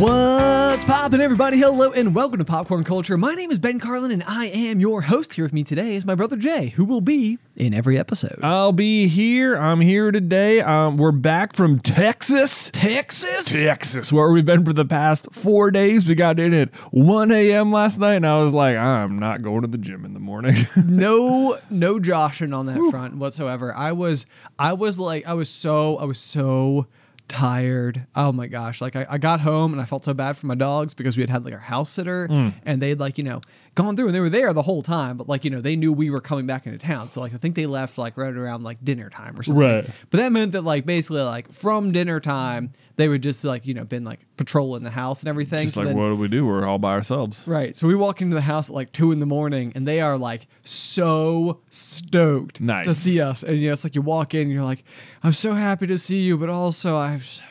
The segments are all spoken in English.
What's poppin', everybody? Hello and welcome to Popcorn Culture. My name is Ben Carlin and I am your host. Here with me today is my brother J, who will be in every episode. I'll be here. I'm here today. Um, we're back from Texas. Texas? Texas, where we've been for the past four days. We got in at 1 a.m. last night, and I was like, I'm not going to the gym in the morning. no, no joshing on that front whatsoever. I was, I was like, I was so, I was so tired. Oh my gosh. Like I, I got home and I felt so bad for my dogs because we had had like our house sitter mm. and they'd like, you know, gone through and they were there the whole time, but like, you know, they knew we were coming back into town. So like I think they left like right around like dinner time or something. Right. But that meant that like basically like from dinner time, they would just like, you know, been like patrolling the house and everything. Just So like, then- what do we do? We're all by ourselves. Right. So we walk into the house at like two in the morning and they are like so stoked to see us. And you know, it's like you walk in and you're like, I'm so happy to see you, but also I'm so.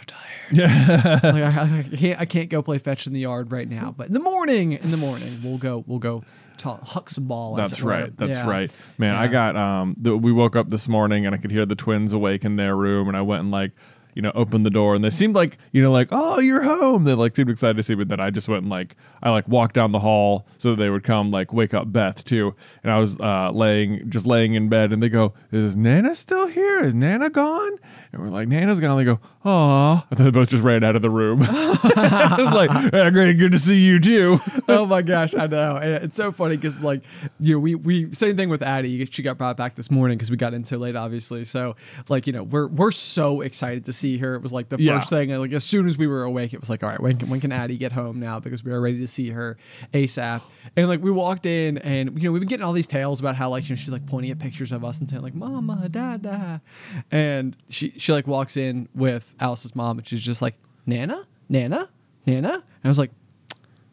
Yeah. like I, I can't I can't go play fetch in the yard right now. But in the morning, in the morning, we'll go we'll go ta huck some ball. That's were. right. That's Yeah. right. Man, I got um the, we woke up this morning and I could hear the twins awake in their room and I went and like you know, opened the door and they seemed like, you know, like, oh, you're home. They like seemed excited to see me. Then I just went and like, I like walked down the hall so that they would come like wake up Beth too. And I was uh, laying, just laying in bed and they go, is Nana still here? Is Nana gone? And we're like, Nana's gone. They go, oh, and then they both just ran out of the room. I was like, yeah, great. Good to see you too. oh my gosh, I know. And It's so funny because like you know, we we same thing with Addie. She got brought back this morning because we got in so late, obviously. So like you know, we're we're so excited to see her. It was like the Yeah. first thing. Like as soon as we were awake, it was like, all right, when can, when can Addie get home now? Because we are ready to see her ASAP. And like we walked in, and you know, we've been getting all these tales about how like you know, she's like pointing at pictures of us and saying like, "Mama, Dada," and she she like walks in with Alice's mom, and she's just like, "Nana, Nana, Nana," and I was like.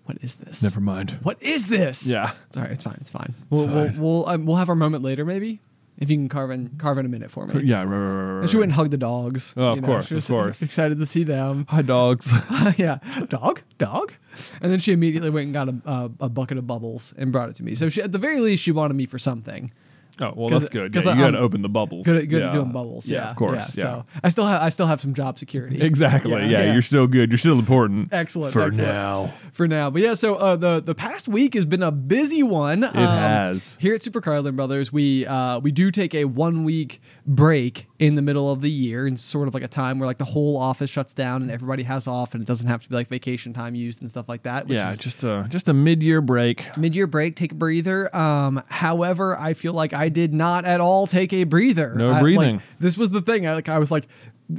What is this? Never mind. What is this? Yeah. It's all right. It's fine. It's fine. We'll we'll we'll, um, we'll have our moment later, maybe. If you can carve in carve in a minute for me. Yeah. Right, right, right, And she went and hugged the dogs. Oh, of you course, she of course. Excited to see them. Hi, dogs. yeah, dog, dog. And then she immediately went and got a, a, a bucket of bubbles and brought it to me. So she, at the very least, she wanted me for something. Oh well, that's good. 'cause Yeah, you I'm got to open the bubbles. Good, at, good yeah. at doing bubbles. Yeah, of course. Yeah, So I still have I still have some job security. exactly. Yeah, Yeah, yeah. you're still good. You're still important. Excellent. for excellent. now. For now, but yeah. So uh, the the past week has been a busy one. It has. Here at Super Carlin Brothers, we uh, we do take a one week break in the middle of the year, and sort of like a time where like the whole office shuts down and everybody has off, and it doesn't have to be like vacation time used and stuff like that. Which Yeah, is just a just a mid year break. mid-year break, take a breather. Um, however, I feel like I did not at all take a breather. No I- like, breathing. this was the thing. I like I was like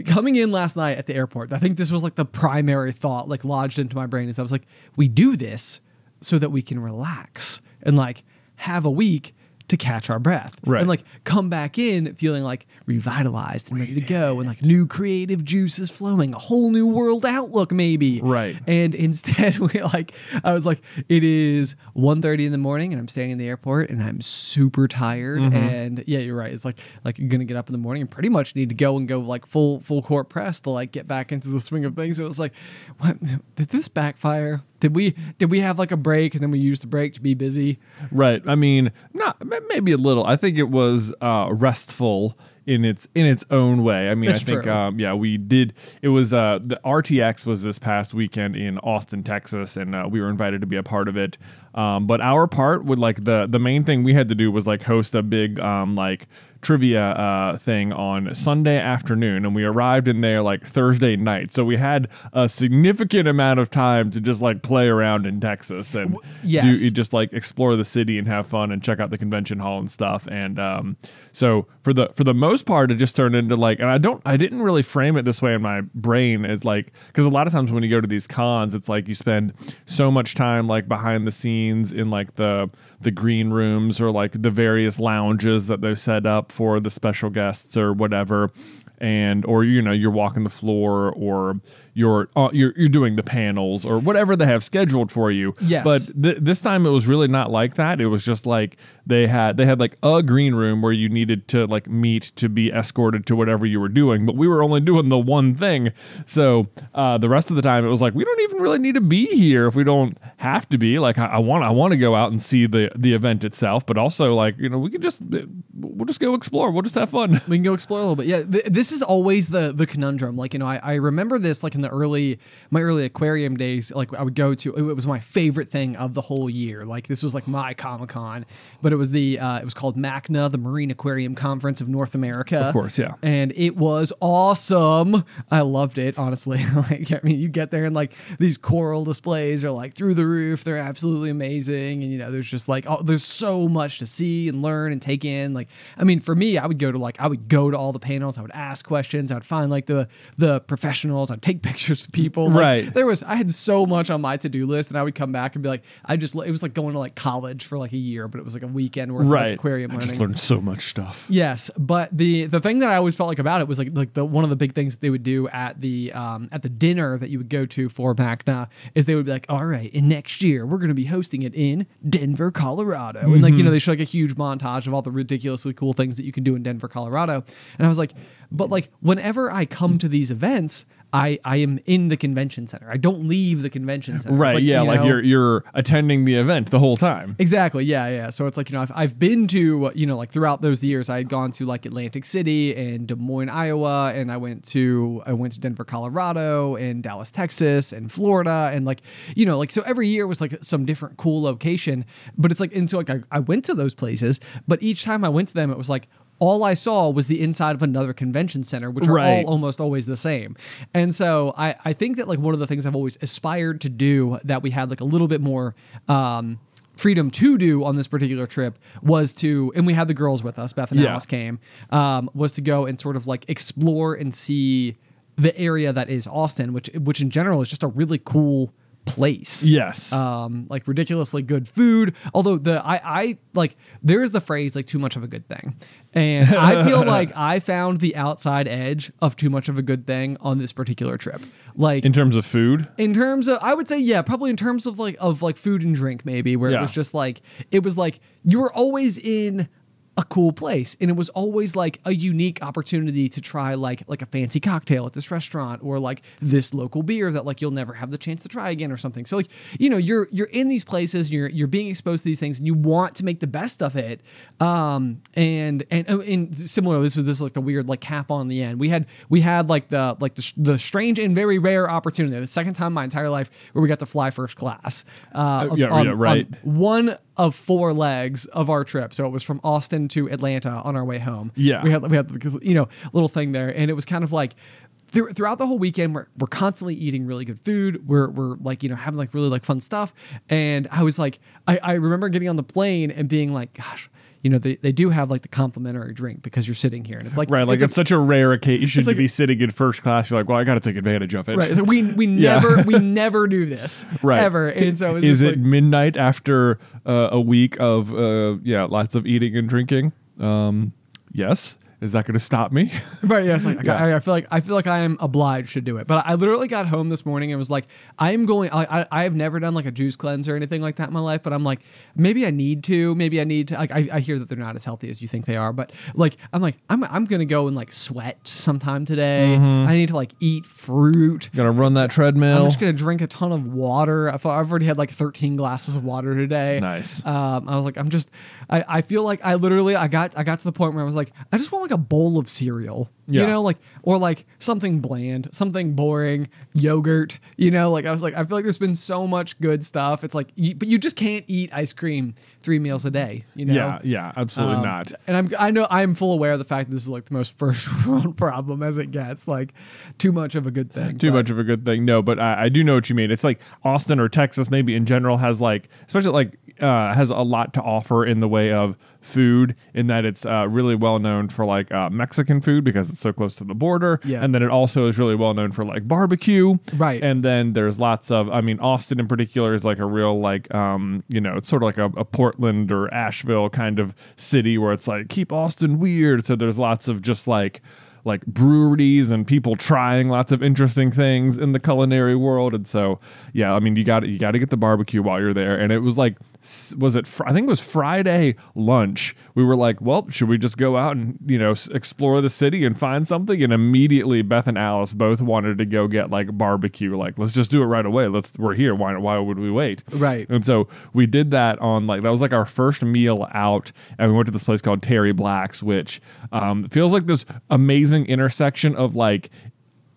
coming in last night at the airport. I think this was like the primary thought like lodged into my brain is I was like, we do this so that we can relax and like have a week to catch our breath Right. and like come back in feeling like revitalized and ready to go and like new creative juices flowing a whole new world outlook maybe Right. and instead we like i was like it is 1.30 in the morning and i'm standing in the airport and i'm super tired Mm-hmm. and yeah you're right it's like like you're gonna get up in the morning and pretty much need to go and go like full full court press to like get back into the swing of things it was like what did this backfire did we did we have like a break and then we used the break to be busy Right. I mean, not maybe a little. I think it was uh, restful in its in its own way. I mean, That's I think um, yeah, we did. It was uh, the RTX was this past weekend in Austin, Texas, and uh, we were invited to be a part of it. Um, but our part would like the the main thing we had to do was like host a big um, like trivia uh, thing on Sunday afternoon, and we arrived in there like Thursday night. So we had a significant amount of time to just like play around in Texas and yes. do just like explore the city and have fun and check out the convention hall and stuff. And um, so for the for the most part, it just turned into like, and I don't, I didn't really frame it this way in my brain as like, because a lot of times when you go to these cons, it's like you spend so much time like behind the scenes in like the the green rooms or like the various lounges that they've set up for the special guests or whatever. And or you know you're walking the floor or you're uh, you're you're doing the panels or whatever they have scheduled for you. Yes. But th- this time it was really not like that. It was just like they had they had like a green room where you needed to like meet to be escorted to whatever you were doing, but we were only doing the one thing. So uh, the rest of the time it was like we don't even really need to be here if we don't have to be. Like I, I want I want to go out and see the the event itself, but also like you know we can just we'll just go explore. We'll just have fun. we can go explore a little bit. Yeah, th- this is always the the conundrum. Like you know, I, I remember this like in the early my early aquarium days. Like I would go to it was my favorite thing of the whole year. Like this was like my Comic Con, but it was the uh, it was called MACNA, the Marine Aquarium Conference of North America. Of course, yeah. and it was awesome. I loved it honestly. like I mean, you get there and like these coral displays are like through the roof. They're absolutely amazing, and you know, there's just like oh, there's so much to see and learn and take in. Like I mean, for me, I would go to like I would go to all the panels. I would ask questions. I would find like the the professionals. I'd take pictures with people. Like, Right. There was I had so much on my to do list, and I would come back and be like, I just it was like going to like college for like a year, but it was like a weekend worth of like, aquarium I learning. just learned so much stuff. Yes, but the the thing that I always felt like about it was like like the one of the big things they would do at the um at the dinner that you would go to for MACNA is they would be like, all right, and next year we're going to be hosting it in Denver, Colorado, and like you know they show like a huge montage of all the ridiculously cool things that you can do in Denver, Colorado, and I was like, but like whenever I come to these events. I, I am in the convention center. I don't leave the convention center. Right. yeah. you Like know- you're you're attending the event the whole time. Exactly. Yeah, yeah. So it's like you know I've, I've been to you know like throughout those years I had gone to like Atlantic City and Des Moines, Iowa, and I went to I went to Denver, Colorado, and Dallas, Texas, and Florida, and like you know like so every year was like some different cool location. But it's like and so like I, I went to those places, but each time I went to them it was like all I saw was the inside of another convention center, which are Right. all almost always the same. And so I, I think that like one of the things I've always aspired to do that we had like a little bit more um, freedom to do on this particular trip was to, and we had the girls with us, Beth and Yeah. Alice came, um, was to go and sort of like explore and see the area that is Austin, which which in general is just a really cool place Yes. um, like ridiculously good food. Although the I, I like there is the phrase like too much of a good thing, and I feel like I found the outside edge of too much of a good thing on this particular trip. Like in terms of food. in terms of i would say yeah probably in terms of like of like food and drink maybe where Yeah. it was just like it was like you were always in a cool place. And it was always like a unique opportunity to try like like a fancy cocktail at this restaurant or like this local beer that like you'll never have the chance to try again or something. So like you know you're you're in these places you're you're being exposed to these things and you want to make the best of it. Um and and and similar this is this is like the weird like cap on the end. We had we had like the like the, the strange and very rare opportunity the second time in my entire life where we got to fly first class uh, Oh, yeah, on- yeah, right. on one of four legs of our trip. So it was from Austin to Atlanta on our way home. Yeah. we had we had the, you know little thing there, and it was kind of like. through- Throughout the whole weekend, we're, we're constantly eating really good food. We're, we're like, you know, having like really like fun stuff. And I was like, I, I remember getting on the plane and being like, gosh, you know, they, they do have like the complimentary drink because you're sitting here. And it's like, Right, like it's, it's such a rare occasion like- to be sitting in first class. You're like, well, I got to take advantage of it. right. So we, we Yeah. never, we never do this right ever. And so is it like, midnight after uh, a week of uh, yeah, lots of eating and drinking? Um, yes. Is that going to stop me? Right. Yeah. It's like Yeah. I, I feel like I feel like I am obliged to do it. But I literally got home this morning and was like, I am going. I, I I have never done like a juice cleanse or anything like that in my life. But I'm like, maybe I need to. Maybe I need to. Like I, I hear that they're not as healthy as you think they are. But like I'm like I'm I'm gonna go and like sweat sometime today. I need to like eat fruit. Gonna run that treadmill. I'm just gonna drink a ton of water. I thought I've already had like 13 glasses of water today. Nice. Um, I was like, I'm just, I, I feel like I literally, I got, I got to the point where I was like, I just want like a bowl of cereal. You know, like or like something bland, something boring, yogurt. You know, like I was like, I feel like there's been so much good stuff. It's like, but you just can't eat ice cream three meals a day. You know, Yeah, yeah, absolutely Um, not. And I'm I know I'm full aware of the fact that this is like the most first world problem as it gets. Like too much of a good thing. Too but- much of a good thing. No, but I, I do know what you mean. It's like Austin or Texas, maybe in general, has like, especially like, uh, has a lot to offer in the way of food. In that it's uh, really well known for like uh, Mexican food because it's so close to the border. Yeah. and then it also is really well known for like barbecue. Right. And then there's lots of. I mean, Austin in particular is like a real like, um, you know, it's sort of like a, a Portland or Asheville kind of city where it's like keep Austin weird. So there's lots of just like like breweries and people trying lots of interesting things in the culinary world. And so yeah i mean you got you got to get the barbecue while you're there. And it was like was it fr- i think it was friday lunch. We were like well should we just go out and you know explore the city and find something? And immediately beth and alice both wanted to go get like barbecue like let's just do it right away. Let's we're here. Why why would we wait? Right. and so we did that on like that was like our first meal out, and we went to this place called Terry Black's, which um, feels like this amazing intersection of like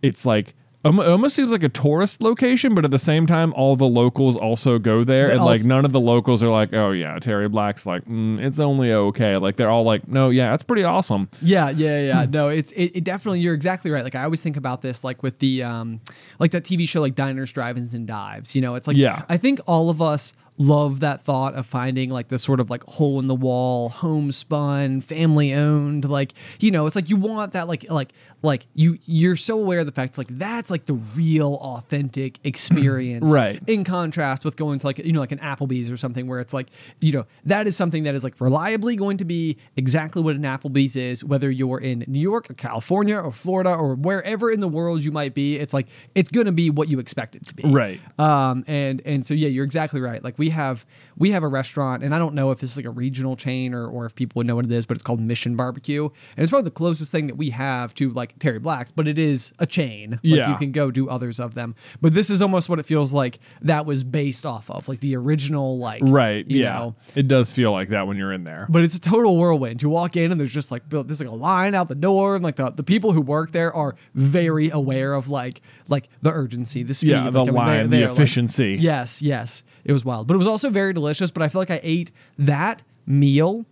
it's like. It almost seems like a tourist location, but at the same time, all the locals also go there, They and like none of the locals are like, "Oh yeah, Terry Black's like, mm, it's only okay." Like they're all like, "No, yeah, that's pretty awesome." Yeah, yeah, yeah. no, it's it, it definitely. You're exactly right. Like I always think about this, like with the um, like that TV show, like Diners, Drive-ins, and Dives. You know, it's like Yeah. I think all of us love that thought of finding like this sort of like hole in the wall, homespun, family owned. Like you know, it's like you want that like like like you you're so aware of the fact it's like that's like the real authentic experience, Right. In contrast with going to like you know like an Applebee's or something where it's like you know that is something that is like reliably going to be exactly what an Applebee's is, whether you're in New York or California or Florida or wherever in the world you might be. It's like it's going to be what you expect it to be, Right. Um, and and so yeah, you're exactly right. Like we have we have a restaurant, and I don't know if this is like a regional chain or or if people would know what it is, but it's called Mission Barbecue, and it's probably the closest thing that we have to like Terry Black's, but it is a chain. Like Yeah. you can go do others of them, but this is almost what it feels like that was based off of, like the original like Right? you yeah, know. it does feel like that when you're in there. But it's a total whirlwind. You walk in and there's just like there's like a line out the door and like the, the people who work there are very aware of like like the urgency, the speed. Yeah, the mean, line, the they're, like- efficiency. yes, yes. It was wild. But it was also very delicious. But I feel like I ate that meal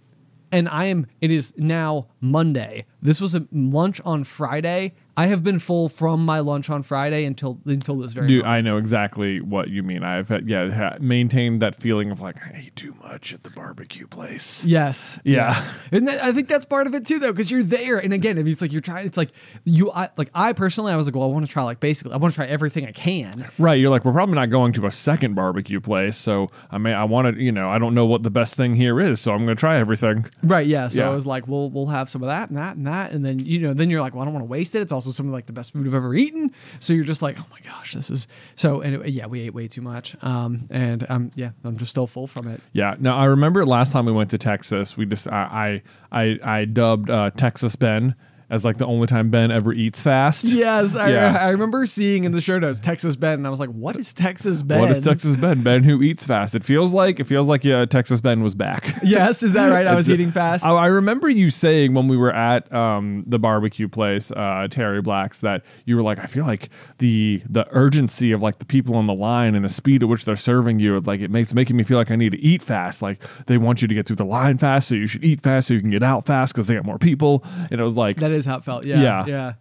and I am it is now Monday. This was a lunch on Friday. I have been full from my lunch on Friday until until this very Dude, moment. I know exactly what you mean. I've had, yeah ha- maintained that feeling of like I ate too much at the barbecue place. Yes. Yeah. yes. And that, I think that's part of it too, though, because you're there. And again, I mean, it's like you're trying. It's like you. I like. I personally, I was like, well, I want to try like basically, I want to try everything I can. Right, you're like we're probably not going to a second barbecue place, so I mean I want to, you know, I don't know what the best thing here is, so I'm going to try everything. Right. Yeah. So Yeah. I was like, well, we'll have some of that and that and that, and then you know, then you're like, well, I don't want to waste it. It's also some of like the best food I've ever eaten. So you're just like, oh my gosh, this is so. Anyway, yeah, we ate way too much. Um, and um, yeah, I'm just still full from it. Yeah. Now I remember last time we went to Texas, we just I I I, I dubbed uh, Texas Ben as like the only time Ben ever eats fast. Yes, I, Yeah. I remember seeing in the show notes Texas Ben, and I was like, what is Texas Ben? What is Texas Ben? Ben who eats fast. It feels like it feels like yeah, Texas Ben was back. Yes, is that right? I was eating fast. I, I remember you saying when we were at um, the barbecue place, uh, Terry Black's, that you were like, I feel like the the urgency of like the people on the line and the speed at which they're serving you, like it makes making me feel like I need to eat fast. Like they want you to get through the line fast, so you should eat fast so you can get out fast because they got more people. And it was like, That is how it felt. Yeah, Yeah. yeah.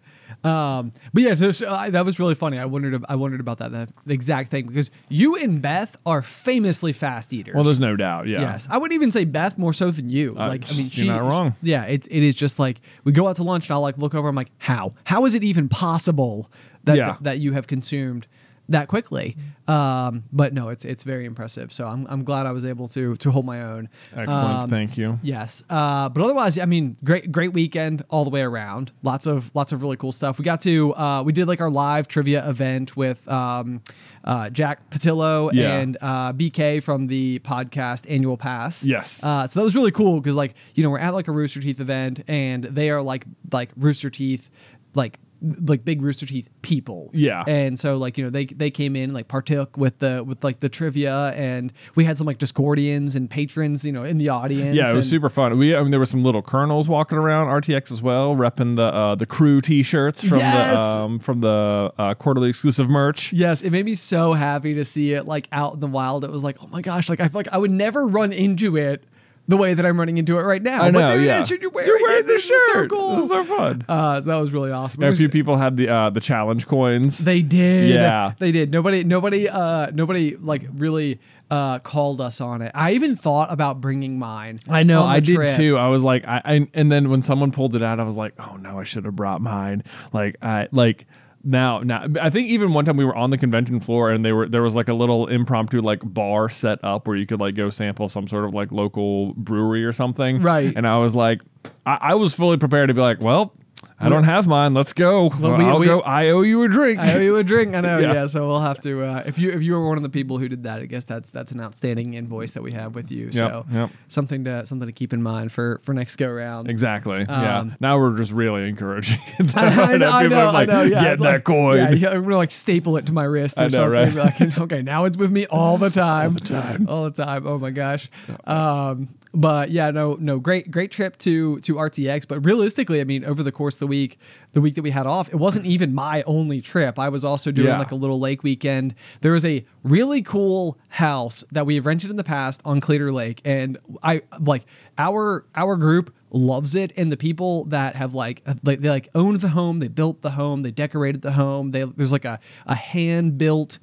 Um, but yeah, so, so I, that was really funny. I wondered, I wondered about that, that exact thing because you and Beth are famously fast eaters. well, there's no doubt. Yeah. Yes, I would even say Beth more so than you. Uh, like, I mean, you're not wrong. Yeah, it's it is just like we go out to lunch and I'll like look over. I'm like, how? How is it even possible that Yeah. that, you have consumed that quickly? Um, but no, it's it's very impressive. So I'm I'm glad I was able to to hold my own. Excellent. Um, Thank you. Yes, uh, but otherwise, I mean, great, great weekend all the way around. Lots of, lots of really cool stuff. We got to, uh, we did like our live trivia event with um, uh, Jack Pattillo Yeah. and uh, BK from the podcast Annual Pass. Yes. Uh, so that was really cool because, like, you know, we're at like a Rooster Teeth event, and they are like, like Rooster Teeth, like like big Rooster Teeth people. Yeah. And so like you know they they came in like partook with the with like the trivia and we had some like Discordians and patrons you know in the audience. Yeah, it was super fun. We, I mean, there were some little colonels walking around RTX as well, repping the uh, the crew T-shirts from Yes! the um, from the uh, quarterly exclusive merch. Yes, it made me so happy to see it like out in the wild. It was like, oh my gosh, like I feel like I would never run into it the way that I'm running into it right now. I know, But there yeah. it is, You're wearing, it. the This is so shirt. cool. This is so fun. Uh, so that was really awesome. And a few people had the uh, the challenge coins. They did. Yeah. They did. Nobody nobody uh nobody like really uh called us on it. I even thought about bringing mine. I know, I did too. I was like, I, I, and then when someone pulled it out, I was like, oh no, I should have brought mine. Like, I like now, now, I think even one time we were on the convention floor and they were there was like a little impromptu like bar set up where you could like go sample some sort of like local brewery or something. Right. And I was like, I, I was fully prepared to be like, well. I don't have mine. Let's go. Well, we- I'll we- go. I owe you a drink. I owe you a drink. I know. Yeah. yeah. So we'll have to. Uh, if you if you were one of the people who did that, I guess that's that's an outstanding invoice that we have with you. so yep. something to something to keep in mind for for next go round. Exactly. yeah. Um, Now we're just really encouraging. I know, I People know, are like, I know. Yeah, get it's that like, coin. Yeah, yeah, we're like staple it to my wrist or I know, something. right? Like, okay, now it's with me all the time. All the time. All the time. Oh my gosh. Um, but yeah, no, no, great, great trip to to RTX. But realistically, I mean, over the course of the week, the week that we had off, it wasn't even my only trip. I was also doing Yeah. like a little lake weekend. There was a really cool house that we have rented in the past on Clear Lake, and I like our our group loves it and the people that have like uh, like they like owned the home they built the home they decorated the home they there's like a, a hand built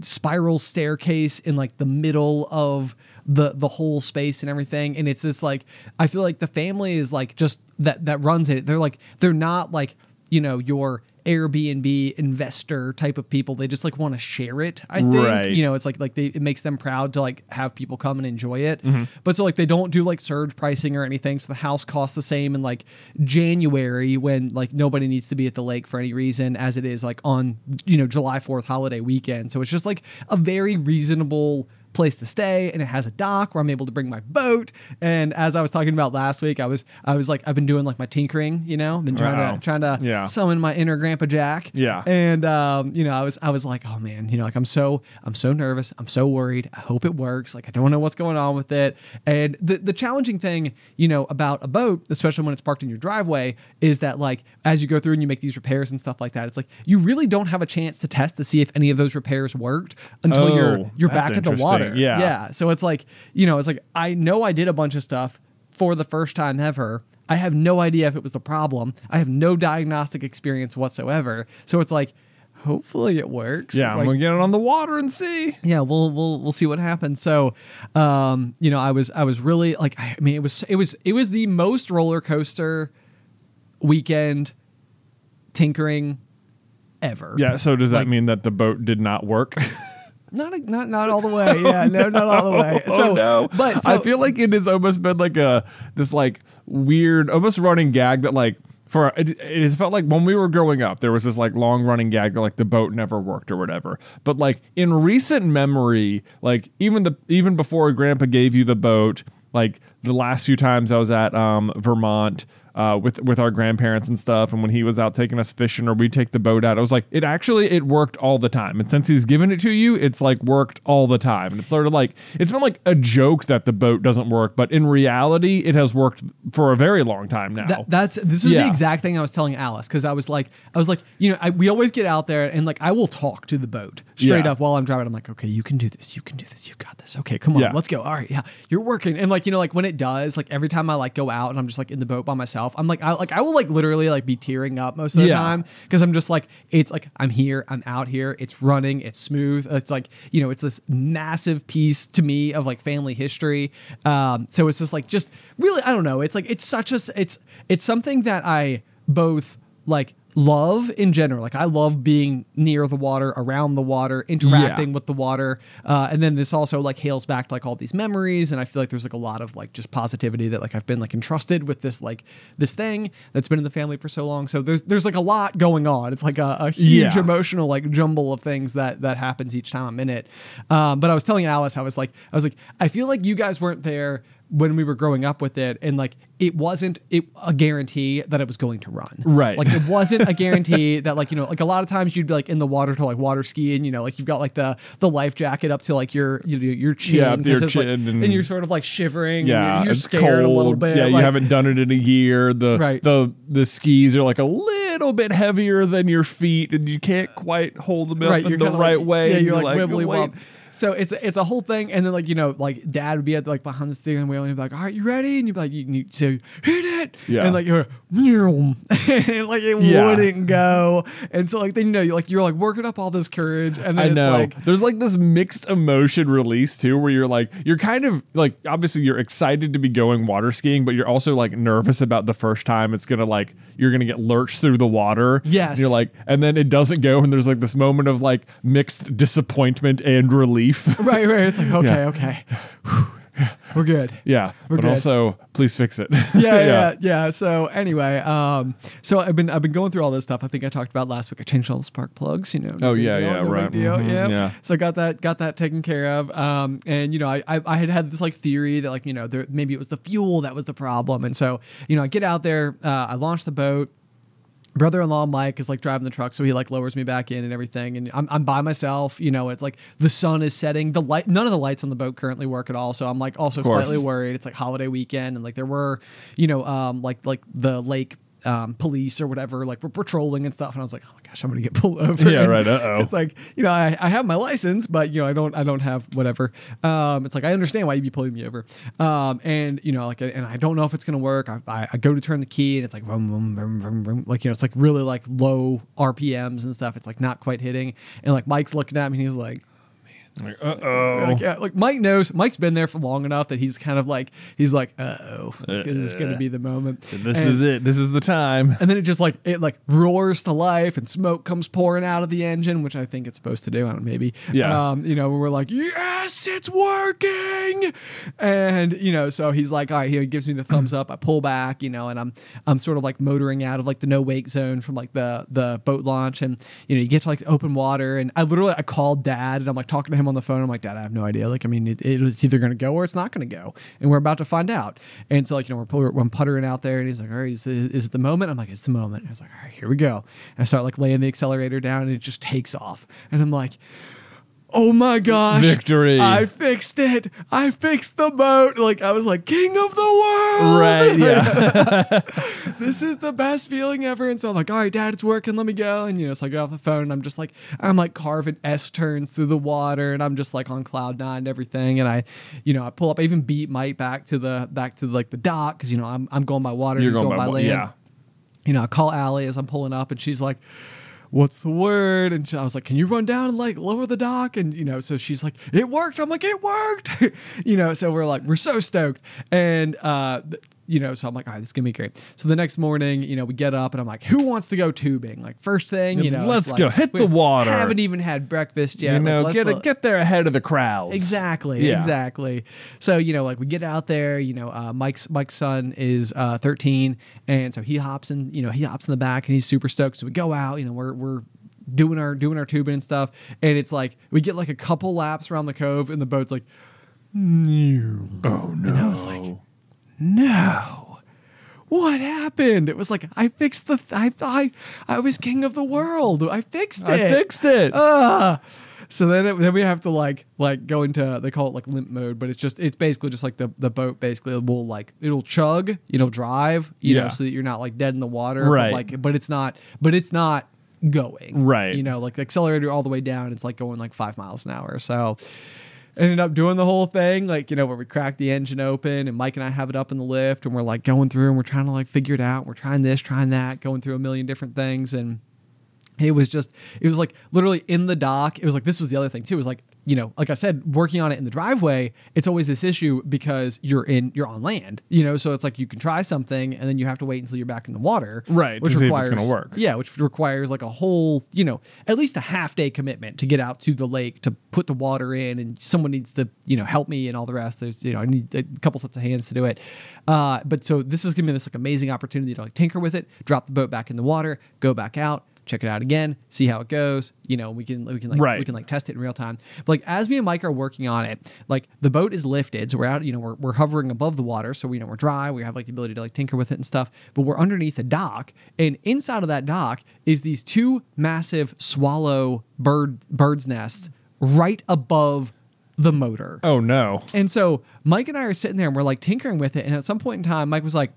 spiral staircase in like the middle of the the whole space and everything and it's just like i feel like the family is like just that that runs it they're like they're not like you know your Airbnb investor type of people. They just like want to share it. I think Right. you know it's like like they it makes them proud to like have people come and enjoy it. Mm-hmm. But so like they don't do like surge pricing or anything. So the house costs the same in like January when like nobody needs to be at the lake for any reason as it is like on you know July Fourth holiday weekend. So it's just like a very reasonable place to stay and it has a dock where I'm able to bring my boat and as I was talking about last week I was I was like I've been doing like my tinkering you know been trying Wow. to trying to Yeah. summon my inner grandpa Jack Yeah. and um, you know, I was I was like, oh man, you know, like I'm so I'm so nervous, I'm so worried. I hope it works. Like I don't know what's going on with it. And the the challenging thing, you know, about a boat, especially when it's parked in your driveway, is that like as you go through and you make these repairs and stuff like that, it's like you really don't have a chance to test to see if any of those repairs worked until Oh, you're you're back at the water. Yeah. Yeah. So it's like, you know, it's like I know I did a bunch of stuff for the first time ever. I have no idea if it was the problem. I have no diagnostic experience whatsoever. So it's like, hopefully it works. Yeah, It's I'm gonna get it on the water and see. yeah, we'll we'll we'll see what happens. So, um, you know, I was I was really like, I mean, it was it was it was the most roller coaster weekend tinkering ever. Yeah. So does that Like- mean that the boat did not work? not not not all the way. Yeah, no, not all the way. oh So, no! but I feel like it has almost been like a this like weird, almost running gag that like for it, it has felt like when we were growing up, there was this like long running gag that like the boat never worked or whatever. But like in recent memory, like even the even before Grandpa gave you the boat, like the last few times I was at um, Vermont. Uh, with with our grandparents and stuff, and when he was out taking us fishing, or we take the boat out, I was like, it actually it worked all the time. And since he's given it to you, it's like worked all the time. And it's sort of like it's been like a joke that the boat doesn't work, but in reality, it has worked for a very long time now. That, that's this is Yeah. the exact thing I was telling Alice because I was like I was like you know I, we always get out there and like I will talk to the boat straight Yeah. up while I'm driving. I'm like okay you can do this you can do this you got this okay come on Yeah. let's go all right yeah you're working and like you know like when it does like every time I like go out and I'm just like in the boat by myself I'm like I like I will like literally like be tearing up most of the Yeah. time because I'm just like it's like I'm here I'm out here it's running it's smooth it's like you know it's this massive piece to me of like family history um so it's just like just really I don't know it's like it's such a it's it's something that I both like love in general. Like I love being near the water around the water interacting Yeah. with the water. Uh, and then this also like hails back to like all these memories. And I feel like there's like a lot of like just positivity that like I've been like entrusted with this like this thing that's been in the family for so long. So there's there's like a lot going on. It's like a, a huge Yeah. emotional like jumble of things that that happens each time I'm in it. Um, but I was telling Alice I was like I was like I feel like you guys weren't there when we were growing up with it, and like it wasn't it a guarantee that it was going to run. Right. Like it wasn't a guarantee that like you know like a lot of times you'd be like in the water to like water ski and you know like you've got like the the life jacket up to like your you know, your chin. Yeah, up to your it's, like- chin and, and- you're sort of like shivering. Yeah, you're, you're it's scared a little cold. bit. Yeah, you haven't done it in a year. The Right. the the skis are like a little bit heavier than your feet, and you can't quite hold them up in the right like, way. Yeah, and you're, like, wibbly wait. So it's it's a whole thing, and then like you know, like dad would be at like behind the steering wheel, and he'd be like, "All right, you ready?" And you'd be like, "You need to hit it," Yeah. and like you're and like it Yeah. wouldn't go, and so like then you know, you're like you're like working up all this courage, and then I it's know. like There's like this mixed emotion release too, where you're like, you're kind of like, obviously you're excited to be going water skiing, but you're also like nervous about the first time it's gonna like, you're gonna get lurched through the water. Yes. And you're like, and then it doesn't go, and there's like this moment of like mixed disappointment and relief. right, right. It's like okay, Yeah. okay, we're good. yeah. We're but good. also, please fix it. yeah, yeah, yeah. So anyway, um, so I've been I've been going through all this stuff. I think I talked about last week. I changed all the spark plugs. You know. no Oh, big yeah, deal, yeah, no right. Deal, Mhm, yeah. yeah. So I got that got that taken care of. Um, and you know, I, I I had had this like theory that like you know there maybe it was the fuel that was the problem. And so you know I get out there, uh, I launch the boat brother-in-law Mike is like driving the truck, so he like lowers me back in and everything. And I'm, I'm by myself. You know, it's like the sun is setting. The light, none of the lights on the boat currently work at all. So I'm like also slightly worried. It's like holiday weekend, and like there were, you know, um, like like the lake. Um, police or whatever, like we're patrolling and stuff, and I was like, "Oh my gosh, I'm gonna get pulled over." Yeah, And right, uh-oh. It's like you know, I, I have my license, but you know, I don't, I don't have whatever. Um, it's like I understand why you'd be pulling me over, um, and you know, like, and I don't know if it's gonna work. I, I, I go to turn the key, and it's like, vroom, vroom, vroom, vroom, vroom. like you know, it's like really like low RPMs and stuff. It's like not quite hitting, and like Mike's looking at me, and he's like. Uh oh. Like, yeah, like Mike knows. Mike's been there for long enough that he's kind of like he's like, uh oh, this is gonna be the moment. This And- is it. This is the time. and then it just like it like roars to life and smoke comes pouring out of the engine, which I think it's supposed to do. I don't know, maybe. Yeah. Um, you know, we're like, yes, it's working. And you know, so he's like, all right, he gives me the thumbs up. I pull back, you know, and I'm I'm sort of like motoring out of like the no wake zone from like the the boat launch, and you know, you get to like open water, and I literally I called dad and I'm like talking to him on the phone. I'm like, dad, I have no idea. Like, I mean, it, it's either gonna go or it's not gonna go, and we're about to find out. And so like you know, we're, I'm puttering out there, and he's like, all right, is, is, is it the moment? I'm like, it's the moment. And I was like, all right, here we go. And I start like laying the accelerator down, and it just takes off, and I'm like. Oh my gosh. Victory. I fixed it. I fixed the boat. Like I was like king of the world. Right. Yeah. This is the best feeling ever. And so I'm like, all right, dad, it's working. Let me go. And you know, so I get off the phone and I'm just like, I'm like carving S turns through the water and I'm just like on cloud nine and everything. And I, you know, I pull up, I even beat Mike back to the back to like the dock because you know I'm I'm going by water. You're he's going going, by by land yeah. you know, I call Allie as I'm pulling up, and she's like, "What's the word?" And I was like, "Can you run down and like lower the dock?" And you know, so she's like, "It worked." I'm like, "It worked," you know. So we're like, we're so stoked, and uh, you know, so I'm like, "All right, this is gonna be great." So the next morning, you know, we get up, and I'm like, "Who wants to go tubing?" Like first thing, you know, Let's like, go. Hit the water. Haven't even had breakfast yet. you know, let's get lo- get there ahead of the crowds. Exactly. Yeah. Exactly. So you know, like we get out there. You know, uh, Mike's Mike's son is uh, 13, and so he hops in. You know, he hops in the back, and he's super stoked. So we go out. You know, we're we're doing our doing our tubing and stuff, and it's like we get like a couple laps around the cove, and the boat's like, no. Oh no. And I was like, no. What happened? It was like I fixed the. I I I was king of the world. I fixed it. I fixed it. Ah. So then, it, then we have to like like go into they call it like limp mode, but it's just it's basically just like the the boat basically will like it'll chug, you know, drive, you Yeah. know, so that you're not like dead in the water, Right. But like, but it's not, but it's not going, Right. You know, like the accelerator all the way down, it's like going like five miles an hour. So ended up doing the whole thing, like you know, where we crack the engine open, and Mike and I have it up in the lift, and we're like going through, and we're trying to like figure it out. We're trying this, trying that, going through a million different things, and it was just it was like literally in the dock. It was like this was the other thing too. It was like you know like i said working on it in the driveway it's always this issue because you're in you're on land you know? So it's like you can try something and then you have to wait until you're back in the water Right, to see if it's gonna work. yeah which requires like a whole you know at least a half day commitment to get out to the lake to put the water in and someone needs to you know help me and all the rest. There's you know i need a couple sets of hands to do it. Uh, but so this is gonna be this like amazing opportunity to like tinker with it drop the boat back in the water go back out check it out again, see how it goes. You know, we can we can like Right. we can like test it in real time. But like as me and Mike are working on it, like the boat is lifted, so we're out. You know, we're we're hovering above the water, so we know we're dry. We have like the ability to like tinker with it and stuff. But we're underneath a dock, and inside of that dock is these two massive swallow bird birds nests right above the motor. Oh no. And so Mike and I are sitting there and we're like tinkering with it. And at some point in time, Mike was like,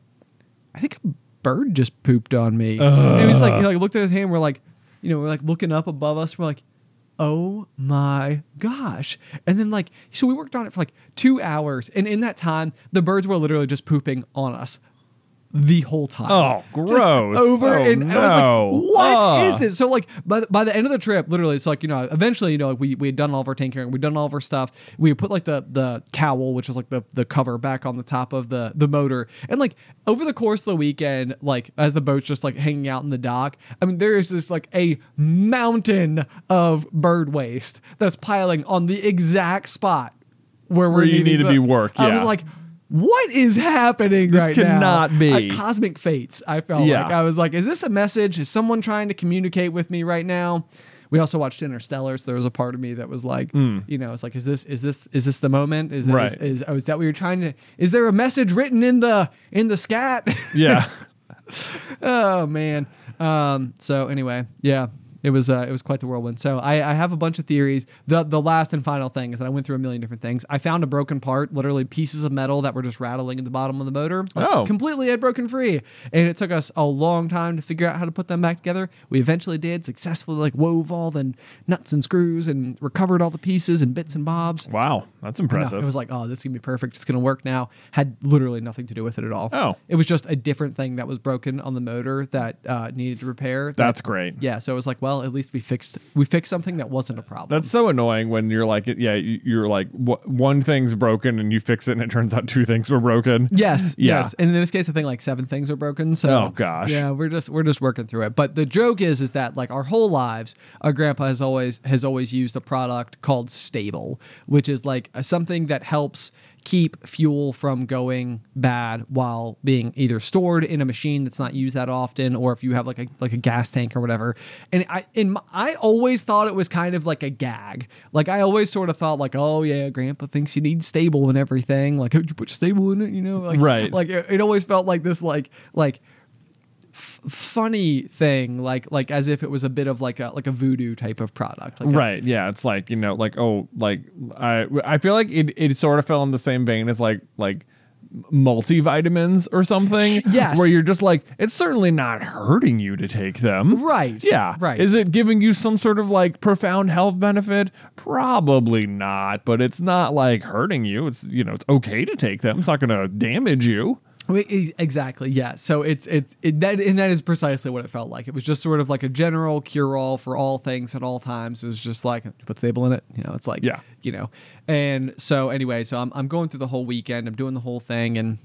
I think a bird just pooped on me. He was like, he like looked at his hand. We're like, you know, we're like looking up above us. We're like, oh my gosh. And then like, so we worked on it for like two hours. And in that time, the birds were literally just pooping on us the whole time. Oh, Just gross. over Oh, and I was no. like, "What is Ugh. this? So like by the, by the end of the trip, literally, it's like you know, eventually, you know, like we we had done all of our tinkering, we'd done all of our stuff. We put like the the cowl, which is like the the cover, back on the top of the the motor, and like over the course of the weekend, like as the boat's just like hanging out in the dock, I mean, there is this like a mountain of bird waste that's piling on the exact spot where, we're Where you need to be work, I yeah. was like. What is happening This right now? cannot be. Like, cosmic fates. I felt Yeah. like I was like, is this a message? Is someone trying to communicate with me right now? We also watched Interstellar, so there was a part of me that was like, you know, it's like, is this is this is this the moment? Is that. Right. is, is oh, is that what you're trying to? Is there a message written in the in the scat? Yeah. oh man. Um. So anyway, yeah. It was uh, it was quite the whirlwind. So I, I have a bunch of theories. The the last and final thing is that I went through a million different things. I found a broken part, literally pieces of metal that were just rattling at the bottom of the motor. like, Oh. completely had broken free, and it took us a long time to figure out how to put them back together. We eventually did successfully, like wove all the nuts and screws and recovered all the pieces and bits and bobs. wow. That's impressive. It was like, oh, this is gonna be perfect. It's gonna work now. Had literally nothing to do with it at all. Oh. it was just a different thing that was broken on the motor that uh, needed to repair. that- That's great. Yeah, so it was like, well, at least we fixed we fixed something that wasn't a problem. That's so annoying when you're like, yeah, you- you're like, one thing's broken and you fix it and it turns out two things were broken. Yes, Yeah. yes. And in this case, I think like seven things are broken. So Oh, gosh. yeah, we're just we're just working through it. But the joke is, is that like our whole lives, our grandpa has always has always used a product called Sta-Bil, which is like something that helps keep fuel from going bad while being either stored in a machine that's not used that often, or if you have like a like a gas tank or whatever. And I in my, I always thought it was kind of like a gag. Like I always sort of thought like, oh yeah, grandpa thinks you need Sta-Bil and everything. Like, how'd you put Sta-Bil in it? You know, like Right. like it, it always felt like this like like funny thing like like as if it was a bit of like a like a voodoo type of product like a- Right. Yeah. It's like, you know, like, oh, like, I, I feel like it, it sort of fell in the same vein as like, like, multivitamins or something Yes. where you're just like it's certainly not hurting you to take them Right, yeah right. is it giving you some sort of like profound health benefit probably not but it's not like hurting you it's you know it's okay to take them it's not going to damage you exactly yeah. So it's it's it, that and that is precisely what it felt like. It was just sort of like a general cure-all for all things at all times. It was just like put Sta-Bil in it you know it's like Yeah. you know. And so anyway so I'm, I'm going through the whole weekend. I'm doing the whole thing and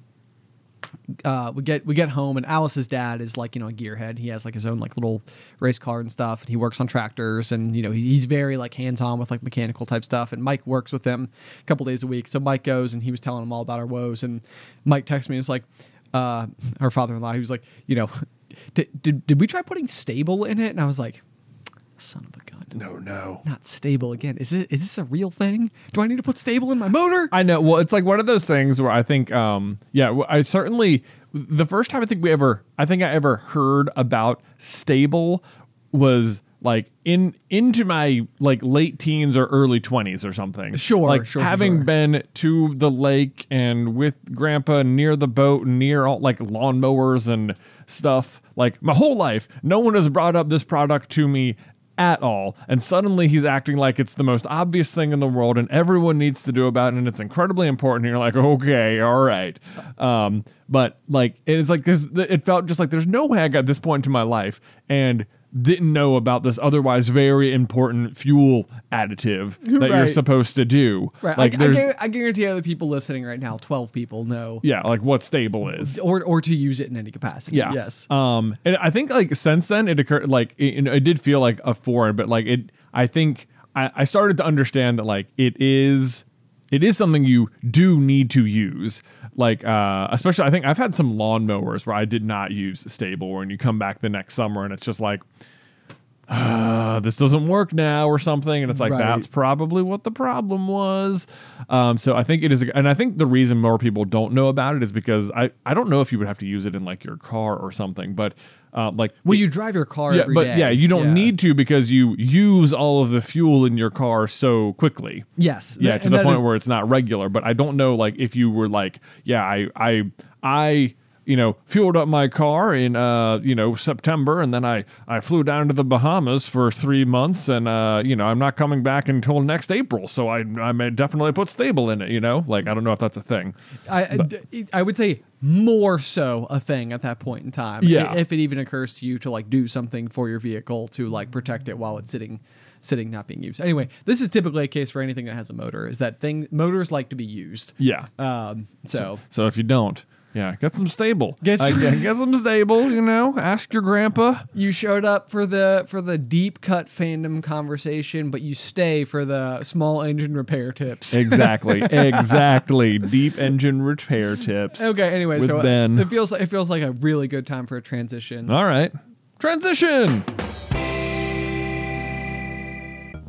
uh, we get we get home and Alice's dad is like you know a gearhead. He has like his own like little race car and stuff. And he works on tractors and you know he, he's very like hands on with like mechanical type stuff. And Mike works with him a couple days a week. So Mike goes and he was telling him all about our woes. And Mike texts me and it's like, uh, father in law. He was like, you know, did, did did we try putting Sta-Bil in it? And I was like, son of a. no no Not Sta-Bil again. Is it? Is this a real thing? Do I need to put Sta-Bil in my motor? I know. Well, it's like one of those things where I think, um, yeah, I certainly the first time I think we ever, I think I ever heard about Sta-Bil was like in into my like late teens or early twenties or something. Sure, like sure, sure, having sure. been to the lake and with grandpa near the boat near all like lawnmowers and stuff. Like my whole life, no one has brought up this product to me at all. And suddenly he's acting like it's the most obvious thing in the world and everyone needs to do about it and it's incredibly important. And you're like, okay, all right. Um, but like, it's like, this, it felt just like there's no way I got this point into my life and didn't know about this otherwise very important fuel additive that you're supposed to do. Right. Like I, there's, I guarantee other people listening right now, twelve people know. yeah, like what Sta-Bil is. Or, or to use it in any capacity. Yeah. Yes. Um, and I think like since then it occurred like it, it did feel like a foreign, but like it, I think I, I started to understand that like it is, it is something you do need to use. Like, uh, especially I think I've had some lawnmowers where I did not use Sta-Bil, and you come back the next summer and it's just like, uh, this doesn't work now or something and it's like Right. that's probably what the problem was um, so i think it is and i think the reason more people don't know about it is because i i don't know if you would have to use it in like your car or something but uh, like Well, you drive your car yeah, every but day. yeah, you don't Yeah. need to because you use all of the fuel in your car so quickly. Yes. Yeah, to the point is- where it's not regular. But I don't know, like, if you were like, yeah, I, I, I, you know, fueled up my car in, uh, you know, September, and then I, I flew down to the Bahamas for three months, and uh, you know, I'm not coming back until next April, so I, I may definitely put Sta-Bil in it. You know, like I don't know if that's a thing. I, I- I would say more so a thing at that point in time. Yeah. If it even occurs to you to like do something for your vehicle to like protect it while it's sitting sitting not being used. Anyway, this is typically a case for anything that has a motor is that thing motors like to be used. Yeah. Um so So if you don't. Yeah, get some Sta-Bil. Get some- yeah, get some Sta-Bil. You know, ask your grandpa. you showed up for the for the deep cut fandom conversation, but you stay for the small engine repair tips. Exactly, exactly. Deep engine repair tips. Okay, anyway, so uh, Ben. it feels it feels like a really good time for a transition. All right. Transition.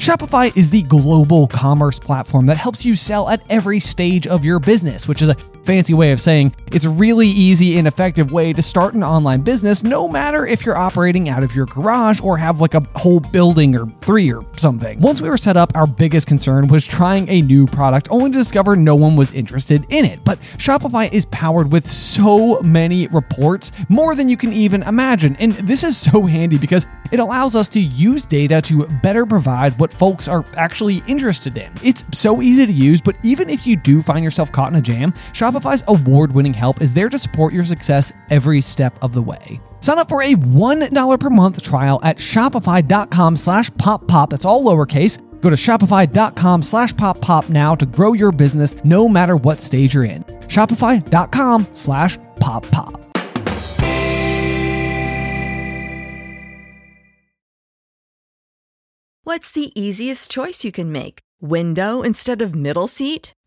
Shopify is the global commerce platform that helps you sell at every stage of your business, which is a fancy way of saying it's a really easy and effective way to start an online business, no matter if you're operating out of your garage or have like a whole building or three or something. Once we were set up, our biggest concern was trying a new product only to discover no one was interested in it. But Shopify is powered with so many reports, more than you can even imagine. And this is so handy because it allows us to use data to better provide what folks are actually interested in. It's so easy to use, but even if you do find yourself caught in a jam, Shopify's award-winning help is there to support your success every step of the way. Sign up for a $1 per month trial at shopify.com slash pop pop. That's all lowercase. Go to shopify.com slash pop pop now to grow your business no matter what stage you're in. Shopify.com slash pop pop. What's the easiest choice you can make? Window instead of middle seat?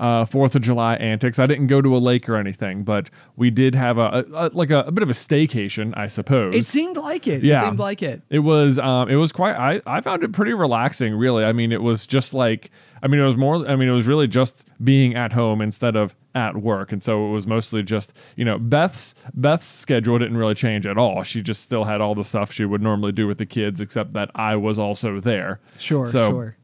uh, Fourth of July antics. I didn't go to a lake or anything, but we did have a, a, a like a, a bit of a staycation, I suppose. It seemed like it. Yeah. It seemed like it. It was um it was quite I I found it pretty relaxing really. I mean it was just like I mean it was more I mean it was really just being at home instead of at work and so it was mostly just you know Beth's Beth's schedule didn't really change at all. She just still had all the stuff she would normally do with the kids except that I was also there. Sure, So, sure.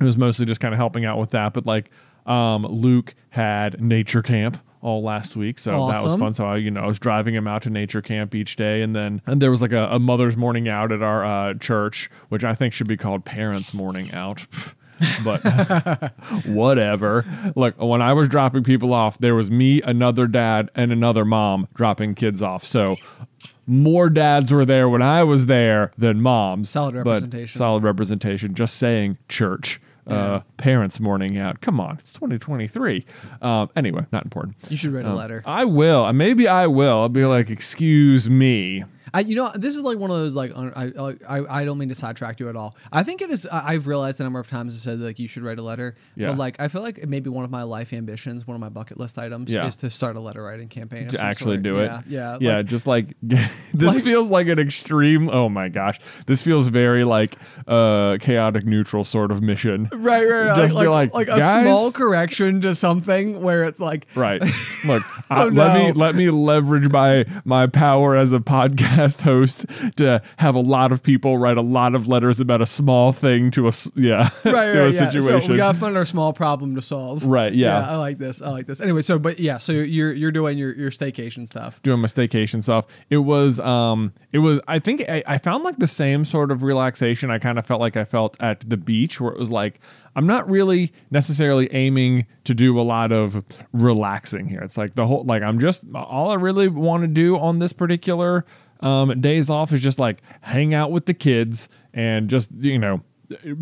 it was mostly just kind of helping out with that. But like, um, Luke had nature camp all last week, so that was fun. So I, you know, I was driving him out to nature camp each day, and then and there was like a, a mother's morning out at our uh, church, which I think should be called parents' morning out. but whatever. Look, when I was dropping people off, there was me, another dad, and another mom dropping kids off. So more dads were there when I was there than moms. Solid representation. solid representation. Just saying, church. Uh, parents morning out. Come on, it's 2023. Um, anyway, not important. You should write a Um, letter. I will. Uh, Maybe I will. I'll be like, excuse me. I, you know, this is like one of those like I, I I don't mean to sidetrack you at all. I think it is. I've realized a number of times I said like you should write a letter. Yeah. But like I feel like it may be one of my life ambitions, one of my bucket list items Yeah. is to start a letter writing campaign. to actually sort. do it. Yeah, yeah, yeah. like- just like this Like- feels like an extreme. Oh my gosh, this feels very like uh chaotic neutral sort of mission. Right, right, right. Just like, be like, like a small correction to something where it's like, Right. Look, I- Oh, let me let me leverage my my power as a podcast host to have a lot of people write a lot of letters about a small thing to a yeah right, to right, a yeah. situation. So we gotta find our small problem to solve. Right, yeah. I like this. I like this. Anyway, so but yeah, so you're you're doing your your staycation stuff. doing my staycation stuff. It was um it was I think I, I found like the same sort of relaxation I kind of felt like I felt at the beach where it was like I'm not really necessarily aiming to do a lot of relaxing here. It's like the whole like I'm just all I really want to do on this particular um days off is just like hang out with the kids and just you know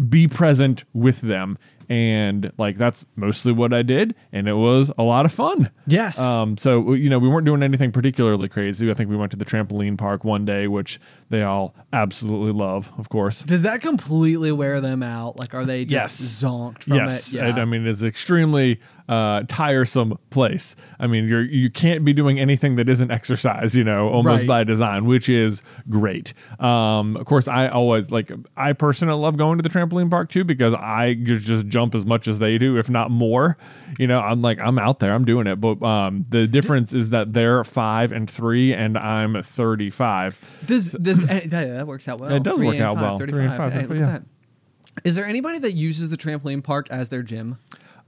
be present with them and like that's mostly what I did and it was a lot of fun. Yes. Um, so you know, we weren't doing anything particularly crazy. I think we went to the trampoline park one day, which they all absolutely love, of course. Does that completely wear them out? Like, are they just Yes. zonked from yes, it? Yeah. I mean it's extremely uh, tiresome place. I mean, you're you can't be doing anything that isn't exercise, you know, almost Right. by design, which is great. Um, of course, I always like I personally love going to the trampoline park too because I just jump as much as they do, if not more. You know, I'm like I'm out there, I'm doing it. But um, the difference is that they're five and three, and I'm 35. Does does eh, that, works out well? It does Three work out five, well. Three and 35. five, Hey, look at yeah. that. Is there anybody that uses the trampoline park as their gym?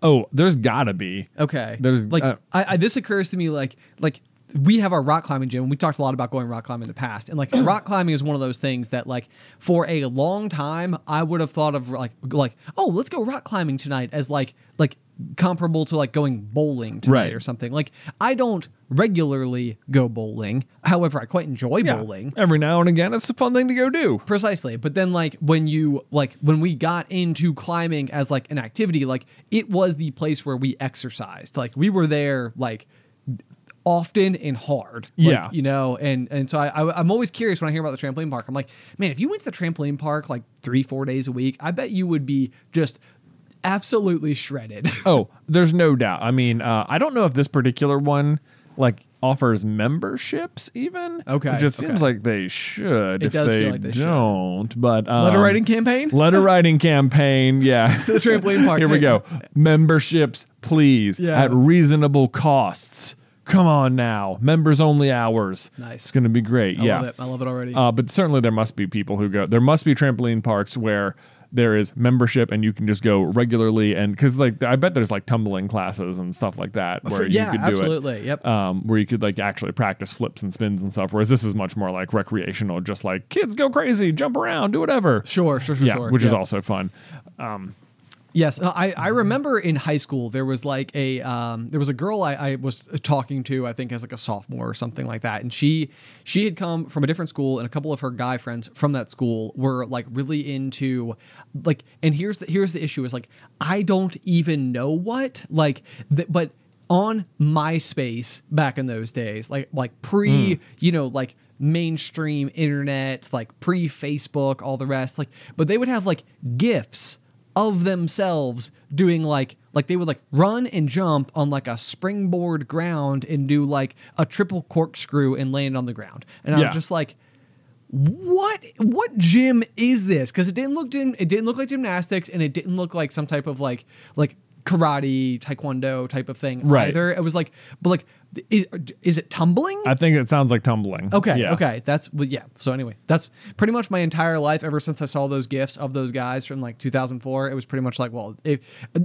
Oh, there's gotta be. Okay. There's- like uh, I, I this occurs to me like like we have our rock climbing gym. and We talked a lot about going rock climbing in the past, and like rock climbing is one of those things that like for a long time I would have thought of like like oh let's go rock climbing tonight as like like comparable to like going bowling tonight Right. or something. Like I don't regularly go bowling. However, I quite enjoy bowling. Every now and again, it's a fun thing to go do. Precisely. But then like when you like when we got into climbing as like an activity, like it was the place where we exercised. Like we were there like often and hard. Like, Yeah. You know, and and so I, I I'm always curious when I hear about the trampoline park. I'm like, man, if you went to the trampoline park like three, four days a week, I bet you would be just absolutely shredded. Oh, there's no doubt. I mean, uh, I don't know if this particular one like offers memberships even. Okay, Which it seems okay. like they should. It if does they, feel like they don't, but um, Letter writing campaign? Letter writing campaign. Yeah. the trampoline park. Here we go. Memberships, please, Yeah. at reasonable costs. Come on now, members only hours. Nice. It's going to be great. I yeah. love it. I love it already. Uh, but certainly there must be people who go. There must be trampoline parks where there is membership and you can just go regularly and because like I bet there's like tumbling classes and stuff like that where you yeah, could do absolutely. it. Yep. Um, where you could like actually practice flips and spins and stuff. Whereas this is much more like recreational, just like kids go crazy, jump around, do whatever. Sure, sure, sure, yeah, sure. which is also fun. Yes, uh, I, I remember in high school there was like a um, there was a girl I, I was talking to I think as like a sophomore or something like that, and she she had come from a different school, and a couple of her guy friends from that school were like really into like, and here's the here's the issue is like I don't even know what like, th- but on MySpace back in those days, like like pre you know like mainstream internet, like pre Facebook, all the rest, like, but they would have like gifs of themselves doing like like they would like run and jump on like a springboard ground and do like a triple corkscrew and land on the ground. And I Yeah. was just like what what gym is this? Because it didn't look it didn't look like gymnastics and it didn't look like some type of like like karate taekwondo type of thing Right. either. It was like but like is, is it tumbling? I think it sounds like tumbling. Okay, Yeah. okay, that's well, yeah. So anyway, that's pretty much my entire life ever since I saw those gifs of those guys from like 2004. It was pretty much like, well, if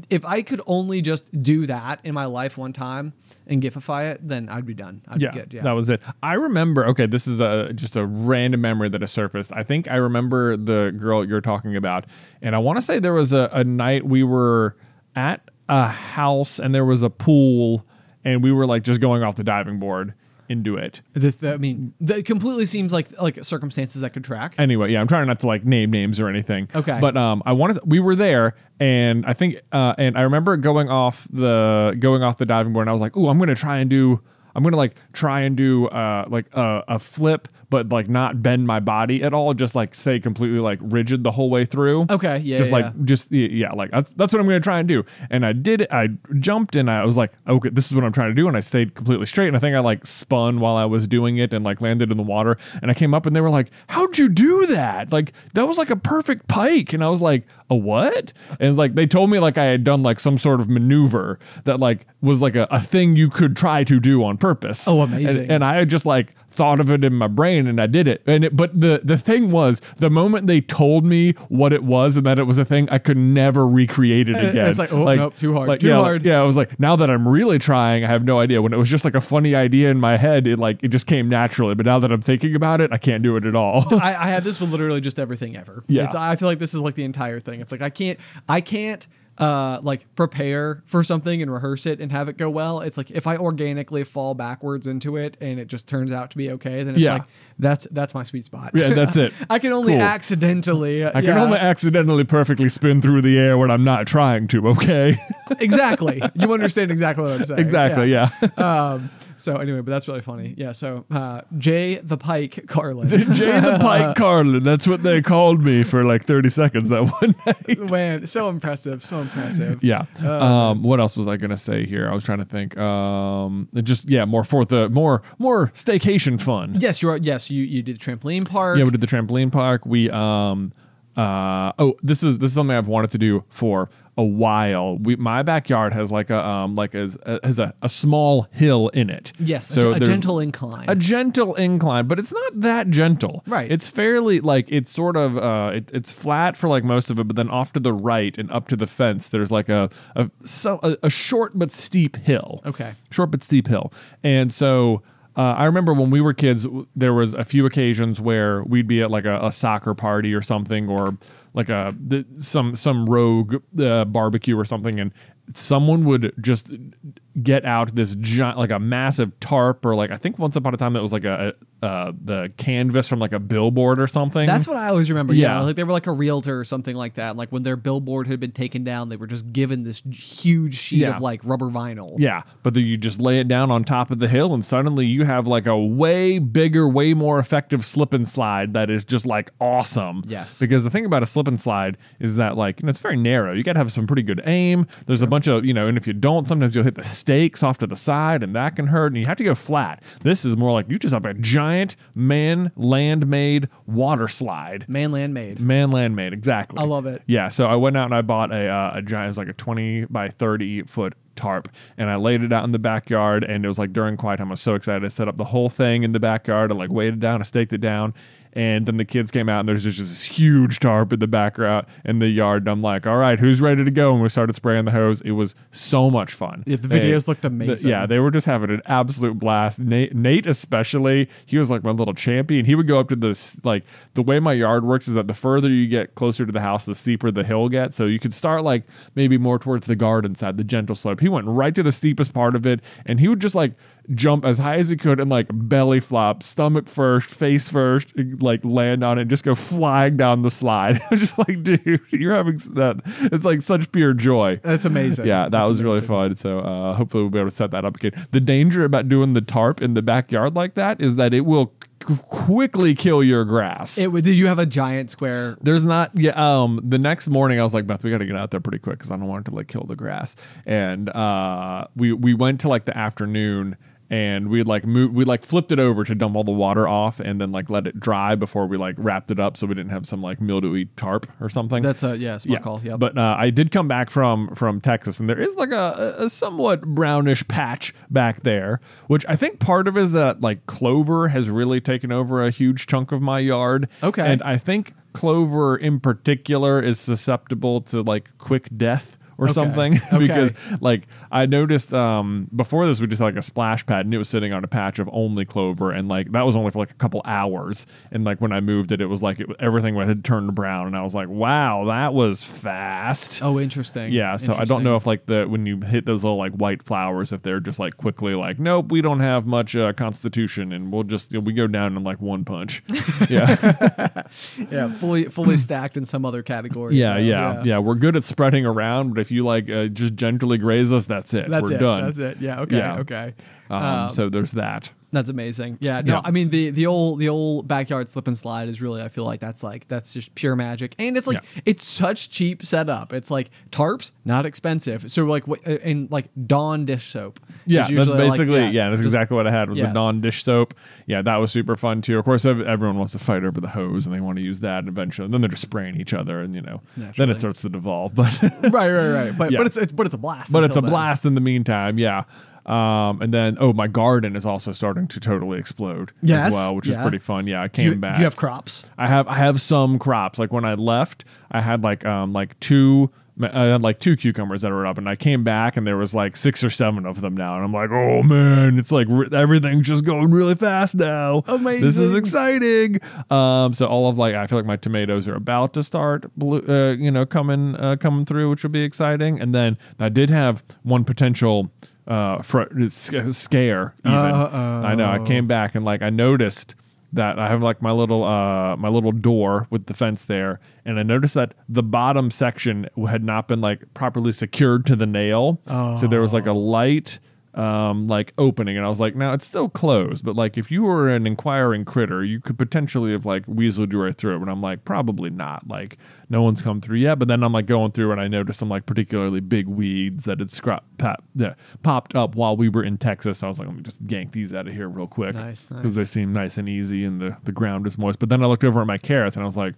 if I could only just do that in my life one time and gifify it, then I'd be done. I'd yeah, be good. Yeah, that was it. I remember. Okay, this is a just a random memory that has surfaced. I think I remember the girl you're talking about, and I want to say there was a, a night we were at a house and there was a pool, and we were like just going off the diving board into it. This, that- I mean, that completely seems like like circumstances that could track. Anyway, yeah, I'm trying not to like name names or anything. Okay. But um, I wanted we were there, and I think uh, and I remember going off the going off the diving board, and I was like, "Ooh, I'm gonna try and do." I'm gonna like try and do uh like a, a flip, but like not bend my body at all, just like stay completely like rigid the whole way through. Okay, yeah, just yeah, like yeah. just yeah, like that's, that's what I'm gonna try and do. And I did it. I jumped and I was like, okay, this is what I'm trying to do. And I stayed completely straight. And I think I like spun while I was doing it and like landed in the water. And I came up and they were like, how'd you do that? Like that was like a perfect pike. And I was like, a what? And it's like they told me like I had done like some sort of maneuver that like was like a, a thing you could try to do on purpose. Oh, And- amazing. and I just like thought of it in my brain and I did it. And it, but the the thing was, the moment they told me what it was and that it was a thing, I could never recreate it again. it's like, oh, nope, too hard, like, too yeah, like- hard. yeah, I was like, now that I'm really trying, I have no idea. When it was just like a funny idea in my head, it like it just came naturally. But now that I'm thinking about it, I can't do it at all. I, I have this with literally just everything ever. Yeah. It's, I feel like this is like the entire thing. It's like I can't I can't uh like prepare for something and rehearse it and have it go well. It's like if I organically fall backwards into it and it just turns out to be okay, then it's Yeah. like that's that's my sweet spot. Yeah, that's it. I can only Cool. accidentally I can only accidentally perfectly spin through the air when I'm not trying to. Okay, exactly. You understand exactly what I'm saying. exactly. Yeah. Um so anyway, but that's really funny. Yeah, so uh J the Pike Carlin. J the Pike Carlin. That's what they called me for like 30 seconds that one night. Man, so impressive, so impressive. Yeah. um, what else was I gonna say here? I was trying to think. Um, just yeah, more for the more more staycation fun. Yes, you are. Yes, you you did the trampoline park. Yeah, we did the trampoline park. We um uh oh this is this is something I've wanted to do for a while. We my backyard has like a um like as has a, a small hill in it. Yes, so a, a gentle incline. a gentle incline, but it's not that gentle. Right. It's fairly like it's sort of uh it, it's flat for like most of it, but then off to the right and up to the fence, there's like a a so a, a short but steep hill. Okay. Short but steep hill, and so. Uh, I remember when we were kids, there was a few occasions where we'd be at like a, a soccer party or something, or like a th- some some rogue uh, barbecue or something, and someone would just get out this giant, like a massive tarp, or like I think once upon a time that was like a, a uh, the canvas from like a billboard or something. That's what I always remember. Yeah. Yeah. like they were like a realtor or something like that. Like when their billboard had been taken down, they were just given this huge sheet Yeah. of like rubber vinyl. Yeah, but then you just lay it down on top of the hill, and suddenly you have like a way bigger, way more effective slip and slide that is just like awesome. Yes. Because the thing about a slip and slide is that like you know it's very narrow. You got to have some pretty good aim. There's a bunch of you know, and if you don't, sometimes you'll hit the stakes off to the side, and that can hurt. And you have to go flat. This is more like you just have a giant man land made water slide. Man, land made. Man land made, exactly. I love it. Yeah, so I went out and I bought a uh, a giant, it's like a twenty by thirty foot tarp. And I laid it out in the backyard, and it was like during quiet time. I was so excited. I set up the whole thing in the backyard. I like weighed it down, I staked it down. And then the kids came out, and there's just this huge tarp in the background in the yard. And I'm like, all right, who's ready to go? And we started spraying the hose. It was so much fun. Yeah, the They- videos looked the- amazing. yeah, they were just having an absolute blast. Nate, Nate especially, he was like my little champion. He would go up to this like the way my yard works is that the further you get closer to the house, the steeper the hill gets. So you could start like maybe more towards the garden side, the gentle slope. He went right to the steepest part of it, and he would just like jump as high as he could and like belly flop, stomach first, face first, like land on it, and just go flying down the slide. I was just like, dude, you're having that. It's like such pure joy. That's amazing. Yeah, that That's was really fun. So uh, hopefully we'll be able to set that up again. The danger about doing the tarp in the backyard like that is that it will quickly kill your grass. It, did you have a giant square? There's not yeah. Um, the next morning I was like, Beth, we got to get out there pretty quick because I don't want it to like kill the grass. And uh, we we went to like the afternoon. And we like moved, we like flipped it over to dump all the water off, and then like let it dry before we like wrapped it up, so we didn't have some like mildewy tarp or something. That's a yeah, smart call. Yeah, But uh, I did come back from from Texas, and there is like a, a somewhat brownish patch back there, which I think part of it is that like clover has really taken over a huge chunk of my yard. Okay. and I think clover in particular is susceptible to like quick death. Or Okay. something Okay. because like I noticed um before this we just had like a splash pad and it was sitting on a patch of only clover and like that was only for like a couple hours and like when I moved it it was like it, everything had turned brown and I was like wow that was fast oh, interesting. yeah, so I don't know if like the when you hit those little like white flowers, if they're just like quickly like, nope, we don't have much uh, constitution, and we'll just you know, we go down in like one punch. yeah, yeah, fully fully stacked in some other category. yeah, you yeah, know? yeah, We're good at spreading around, but if you like uh, just gently graze us, that's it. That's We're it. done. That's it. Yeah. Okay. Yeah. Okay. Um, Um, so there's that. That's amazing. Yeah. No, Yeah. I mean the the old the old backyard slip and slide is really I feel like that's like that's just pure magic, and it's like Yeah. it's such cheap setup. It's like tarps not expensive. So like what uh, and like Dawn dish soap. Yeah, that's usually, like, basically yeah, that's just- exactly what I had was yeah. the Dawn dish soap. Yeah, that was super fun too. Of course, everyone wants to fight over the hose and they want to use that. eventually. And eventually, then they're just spraying each other, and you know, then it starts to devolve. But right, right, right. But Yeah. but it's, it's but it's a blast. but it's a then. blast in the meantime. Yeah. Um, and then oh, my garden is also starting to totally explode Yes, as well, which is pretty fun. Yeah, I Do came you, back. do you have crops? I have I have some crops. Like when I left, I had like um like two I had like two cucumbers that were up, and I came back and there was like six or seven of them now, and I'm like, oh man, it's like re- everything's just going really fast now. Amazing. This is exciting. Um, so all of like I feel like my tomatoes are about to start, blue, uh, you know, coming uh, coming through, which will be exciting. And then I did have one potential uh fr- sc- scare. Even I know I came back and like I noticed that I have like my little uh my little door with the fence there, and I noticed that the bottom section had not been like properly secured to the nail. So there was like a light um like opening and I was like, now it's still closed, but like if you were an inquiring critter, you could potentially have like weaseled your way through it. And I'm like, probably not. Like no one's come through yet. But then I'm like going through and I noticed some like particularly big weeds that had scrap pop, yeah, popped up while we were in Texas. I was like, let me just yank these out of here real quick. Nice, Because nice. they seem nice and easy and the, the ground is moist. But then I looked over at my carrots and I was like,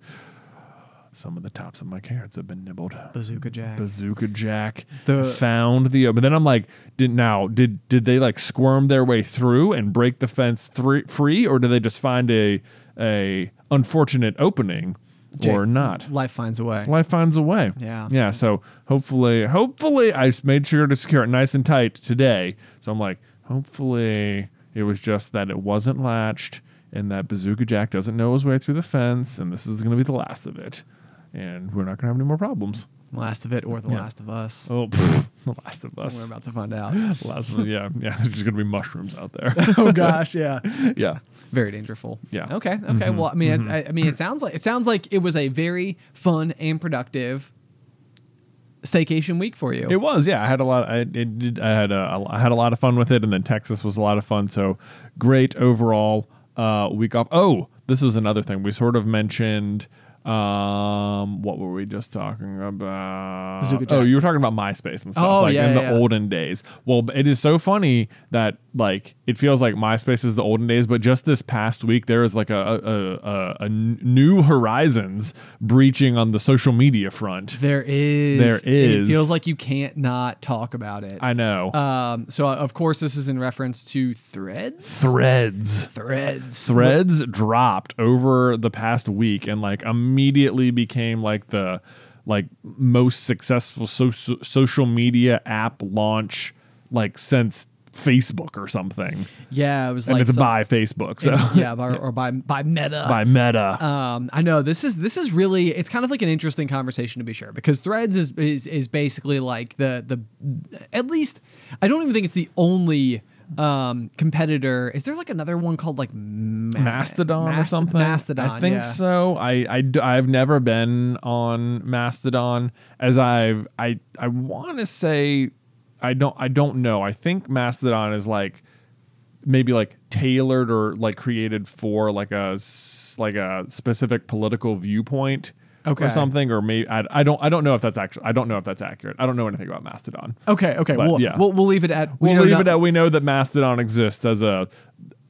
some of the tops of my carrots have been nibbled. Bazooka Jack. Bazooka Jack The- found the. But then I'm like, did now did did they like squirm their way through and break the fence three, free, or did they just find a a unfortunate opening Jake, or not? Life finds a way. Life finds a way. Yeah. yeah. So hopefully, hopefully, I made sure to secure it nice and tight today. So I'm like, hopefully, it was just that it wasn't latched, and that Bazooka Jack doesn't know his way through the fence, and this is going to be the last of it, and we're not going to have any more problems. Last of it or the Yeah. last of us. Oh, pff, the last of us. We're about to find out. Last of. Yeah, yeah. There's just gonna be mushrooms out there. oh gosh, yeah. yeah, Very dangerful. Yeah. Okay. Okay. Mm-hmm, well, I mean, it, I, I mean, it sounds like it sounds like it was a very fun and productive staycation week for you. it was. Yeah, I had a lot. I it did. I had a, I had a lot of fun with it, and then Texas was a lot of fun. So great overall uh, week off. Oh, this is another thing we sort of mentioned. Um, what were we just talking about? Oh, you were talking about MySpace and stuff Oh, like yeah, in the yeah. olden days. Well, it is so funny that like it feels like MySpace is the olden days, but just this past week there is like a a, a, a new horizons breaching on the social media front. There is. There is. It feels like you can't not talk about it. I know. um, so uh, of course this is in reference to Threads. Threads. Threads. Threads dropped over the past week and like immediately became like the like most successful so- social media app launch like since Facebook or something. Yeah, it was and like it's some- by Facebook, so yeah, by, or by by Meta. by Meta. Um, I know this is this is really it's kind of like an interesting conversation to be sure because Threads is is is basically like the the at least I don't even think it's the only um competitor. Is there like another one called like Ma- Mastodon or something. Mastodon. I think yeah. so. I've never been on Mastodon as I've I I want to say I don't I don't know. I think Mastodon is like maybe like tailored or like created for like a like a specific political viewpoint Okay. or something or maybe I, I don't I don't know if that's actually I don't know if that's accurate. I don't know anything about Mastodon. Okay, okay. But, We'll, yeah. we'll we'll leave it at we We'll know leave no- it at we know that Mastodon exists as a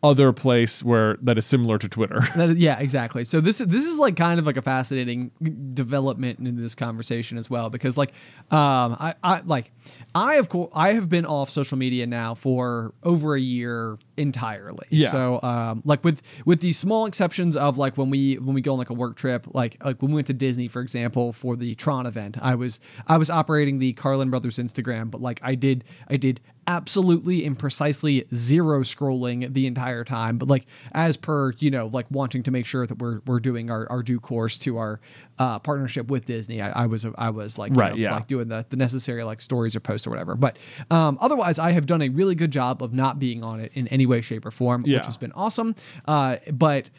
other place where that is similar to Twitter. Is- yeah, exactly. So this is this is like kind of like a fascinating development in this conversation as well because like um I, I like I of course I have been off social media now for over a year entirely. Yeah. So um like with with the small exceptions of like when we when we go on like a work trip like like when we went to Disney for example for the Tron event I was I was operating the Carlin Brothers Instagram but like I did I did absolutely and precisely zero scrolling the entire time but like as per you know like wanting to make sure that we're we're doing our, our due course to our uh, partnership with disney i, I was i was like you Right, know, yeah. like doing the, the necessary like stories or posts or whatever but um, otherwise i have done a really good job of not being on it in any way shape or form Yeah. which has been awesome uh, but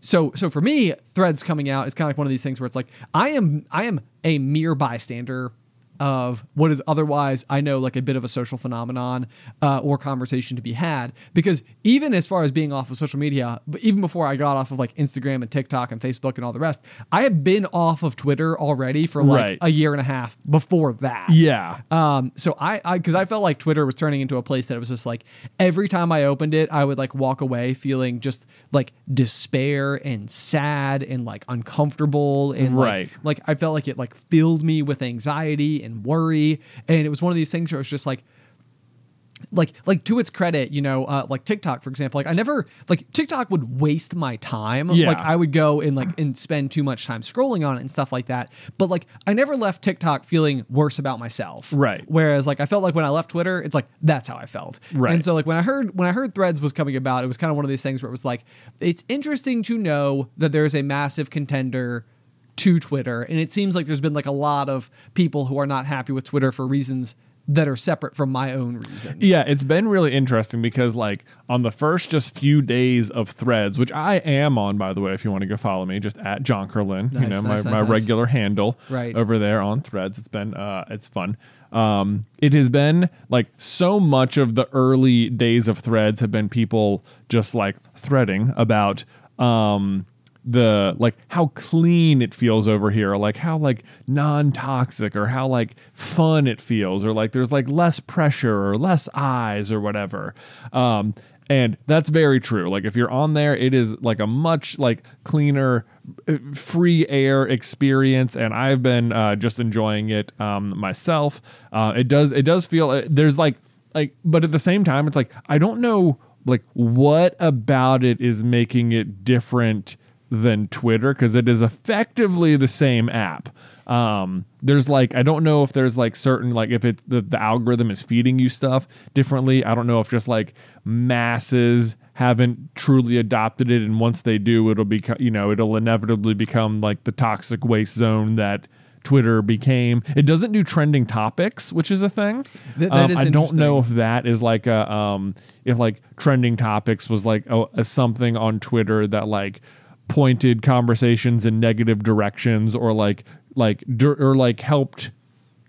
so so for me threads coming out is kind of like one of these things where it's like i am i am a mere bystander of what is otherwise I know like a bit of a social phenomenon uh, or conversation to be had because even as far as being off of social media but even before I got off of like Instagram and TikTok and Facebook and all the rest I had been off of Twitter already for like Right. a year and a half before that Yeah. um, so I, I, because I felt like Twitter was turning into a place that it was just like every time I opened it, I would like walk away feeling just like despair and sad and like uncomfortable and like- Right. like, I felt like it like filled me with anxiety and worry, and it was one of these things where it was just like like like to its credit you know uh, like tiktok for example like i never like tiktok would waste my time Yeah. like i would go and like and spend too much time scrolling on it and stuff like that but like i never left tiktok feeling worse about myself Right. whereas like i felt like when i left twitter it's like that's how i felt Right. and so like when i heard when i heard threads was coming about it was kind of one of these things where it was like it's interesting to know that there's a massive contender to Twitter. And it seems like there's been like a lot of people who are not happy with Twitter for reasons that are separate from my own reasons. Yeah, it's been really interesting because like on the first just few days of threads, which I am on by the way, if you want to go follow me, just at John Kerlin, you know, nice, my, nice, my nice. regular handle Right. over there on threads. It's been uh it's fun. Um it has been like so much of the early days of threads have been people just like threading about um the like how clean it feels over here or like how like non-toxic or how like fun it feels or like there's like less pressure or less eyes or whatever. Um and that's very true. Like if you're on there it is like a much like cleaner uh, free air experience and i've been uh, just enjoying it um myself. Uh it does it does feel uh, there's like like but at the same time it's like i don't know like what about it is making it different than Twitter because it is effectively the same app. Um, there's like I don't know if there's like certain like if it the, the algorithm is feeding you stuff differently. I don't know if just like masses haven't truly adopted it, and once they do, it'll be you know it'll inevitably become like the toxic waste zone that. Twitter became. It doesn't do trending topics, which is a thing. Th- that Um, is I don't know if that is like a um if like trending topics was like a, a something on Twitter that like pointed conversations in negative directions or like like or like helped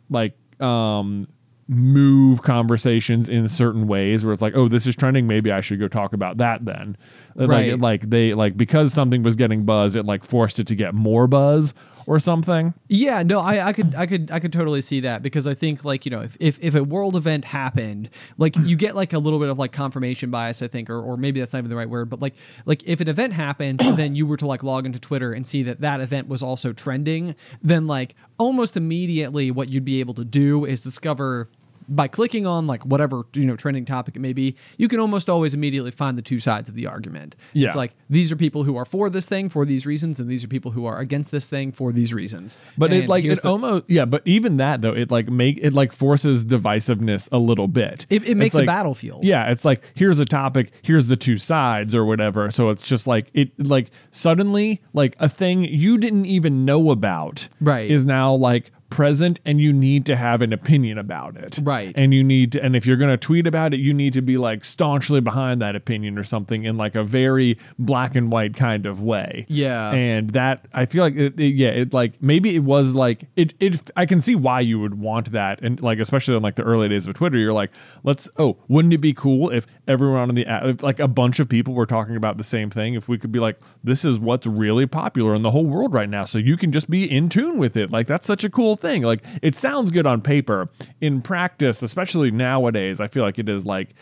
like um move conversations in certain ways where it's like oh this is trending. Maybe I should go talk about that then Right. it- like they like because something was getting buzz, it like forced it to get more buzz or something. Yeah, no, I, I could, I could, I could totally see that because I think like you know if, if if a world event happened, like you get like a little bit of like confirmation bias, I think, or or maybe that's not even the right word, but like like if an event happened, then you were to like log into Twitter and see that that event was also trending, then like almost immediately what you'd be able to do is discover by clicking on like whatever you know trending topic it may be, you can almost always immediately find the two sides of the argument. Yeah. It's like these are people who are for this thing for these reasons, and these are people who are against this thing for these reasons. But it like it the- almost yeah, but even that though, it like make it like forces divisiveness a little bit. It- it makes a battlefield. Yeah, it's like here's a topic, here's the two sides or whatever. So it's just like it like suddenly like a thing you didn't even know about Right. is now like present and you need to have an opinion about it. Right. And you need to and if you're going to tweet about it, you need to be like staunchly behind that opinion or something in like a very black and white kind of way. Yeah. And that I feel like it, it- yeah, it like maybe it was like it it I can see why you would want that and like especially in like the early days of Twitter, you're like, let's oh, wouldn't it be cool if everyone on the app if like a bunch of people were talking about the same thing if we could be like this is what's really popular in the whole world right now so you can just be in tune with it. Like that's such a cool thing. Like it sounds good on paper. In practice, especially nowadays, I feel like it is like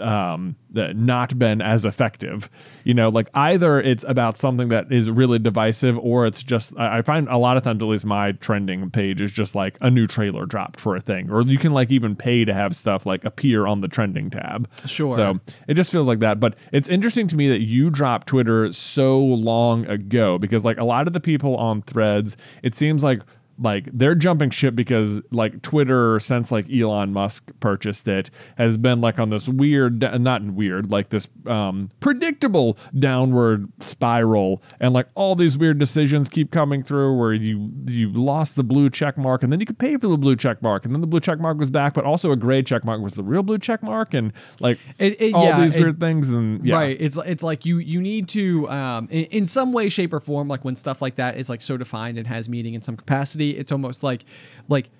um that not been as effective you know like either it's about something that is really divisive or it's just i I find a lot of times at least my trending page is just like a new trailer dropped for a thing or you can like even pay to have stuff like appear on the trending tab Sure. so it just feels like that but it's interesting to me that you dropped twitter so long ago because like a lot of the people on threads it seems like like they're jumping ship because like Twitter since like Elon Musk purchased it has been like on this weird not weird like this um predictable downward spiral and like all these weird decisions keep coming through where you you lost the blue check mark and then you could pay for the blue check mark and then the blue check mark was back but also a gray check mark was the real blue check mark and like It- it- all yeah, these it- weird things and yeah Right. It's it's like you you need to um in, in some way, shape, or form, like when stuff like that is like so defined and has meaning in some capacity, it's almost like like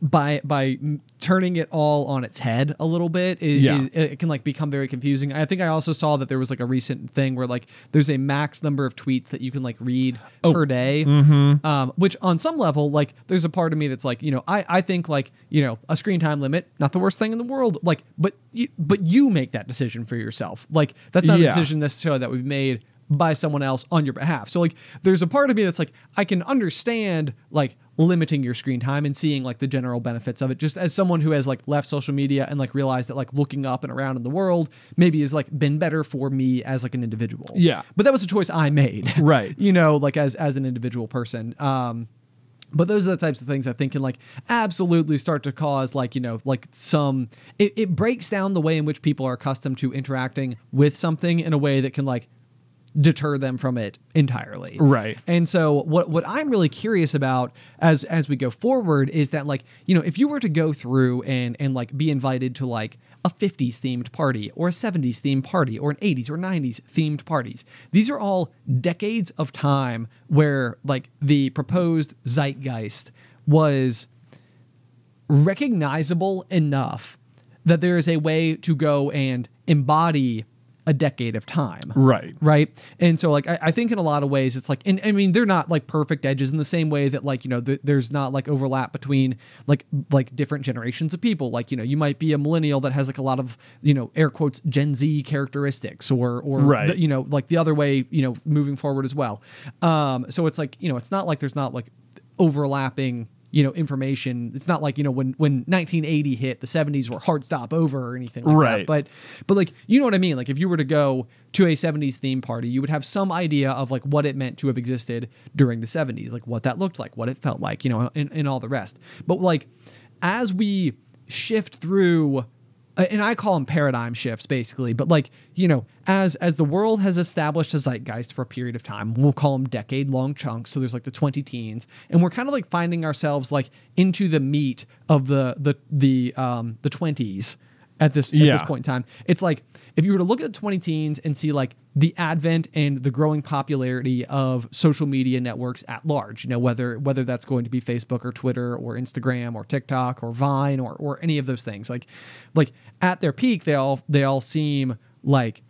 by by turning it all on its head a little bit it, Yeah. is- it can like become very confusing i think i also saw that there was like a recent thing where like there's a max number of tweets that you can like read Oh. per day Mm-hmm. um, which on some level like there's a part of me that's like you know i i think like you know a screen time limit not the worst thing in the world like but you, but you make that decision for yourself like that's not Yeah. a decision necessarily that we've made by someone else on your behalf. So like there's a part of me that's like I can understand like limiting your screen time and seeing like the general benefits of it just as someone who has like left social media and like realized that like looking up and around in the world maybe has like been better for me as like an individual. Yeah. But that was a choice I made. Right. you know, like as as an individual person. Um but those are the types of things I think can like absolutely start to cause like you know like some it, it breaks down the way in which people are accustomed to interacting with something in a way that can like deter them from it entirely Right. and so what what i'm really curious about as as we go forward is that like you know if you were to go through and and like be invited to like a 50s themed party or a 70s themed party or an 80s or 90s themed parties these are all decades of time where like the proposed zeitgeist was recognizable enough that there is a way to go and embody a decade of time. Right. Right. And so, like, I, I think in a lot of ways, it's like, and I mean, they're not like perfect edges in the same way that, like, you know, th- there's not like overlap between like, like different generations of people. Like, you know, you might be a millennial that has like a lot of, you know, air quotes, Gen Z characteristics or, or, Right. the- you know, like the other way, you know, moving forward as well. Um, so it's like, you know, it's not like there's not like overlapping you know information. It's not like you know when when 1980 hit the 70s were hard stop over or anything like Right. that but but like you know what i mean? Like if you were to go to a 70s theme party you would have some idea of like what it meant to have existed during the 70s like what that looked like what it felt like you know and, and all the rest. But like as we shift through and I call them paradigm shifts basically, but like, you know, as as the world has established a zeitgeist for a period of time, we'll call them decade long chunks. So there's like the 20 teens, and we're kind of like finding ourselves like into the meat of the the the um the 20s at this at Yeah. this point in time. It's like if you were to look at the 20 teens and see like the advent and the growing popularity of social media networks at large, you know, whether whether that's going to be Facebook or Twitter or Instagram or TikTok or Vine or or any of those things. Like like at their peak, they all they all seem like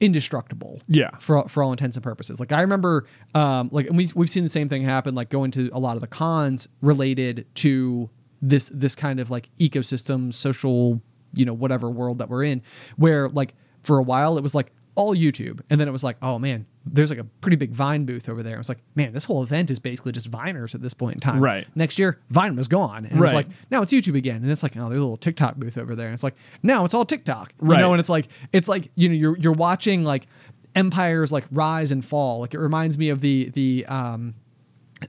indestructible. Yeah. For for all intents and purposes. Like I remember um like and we we've seen the same thing happen like going to a lot of the cons related to this this kind of like ecosystem social, you know, whatever world that we're in where like for a while it was like all YouTube and then it was like, oh man, there's like a pretty big Vine booth over there. It was like, man, this whole event is basically just Viners at this point in time. Right. Next year, Vine was gone. And it was like, now it's YouTube again. And it's like, oh, there's a little TikTok booth over there. And it's like, now it's all TikTok. Right. You know, and it's like, it's like, you know, you're you're watching like empires like rise and fall. Like it reminds me of the the um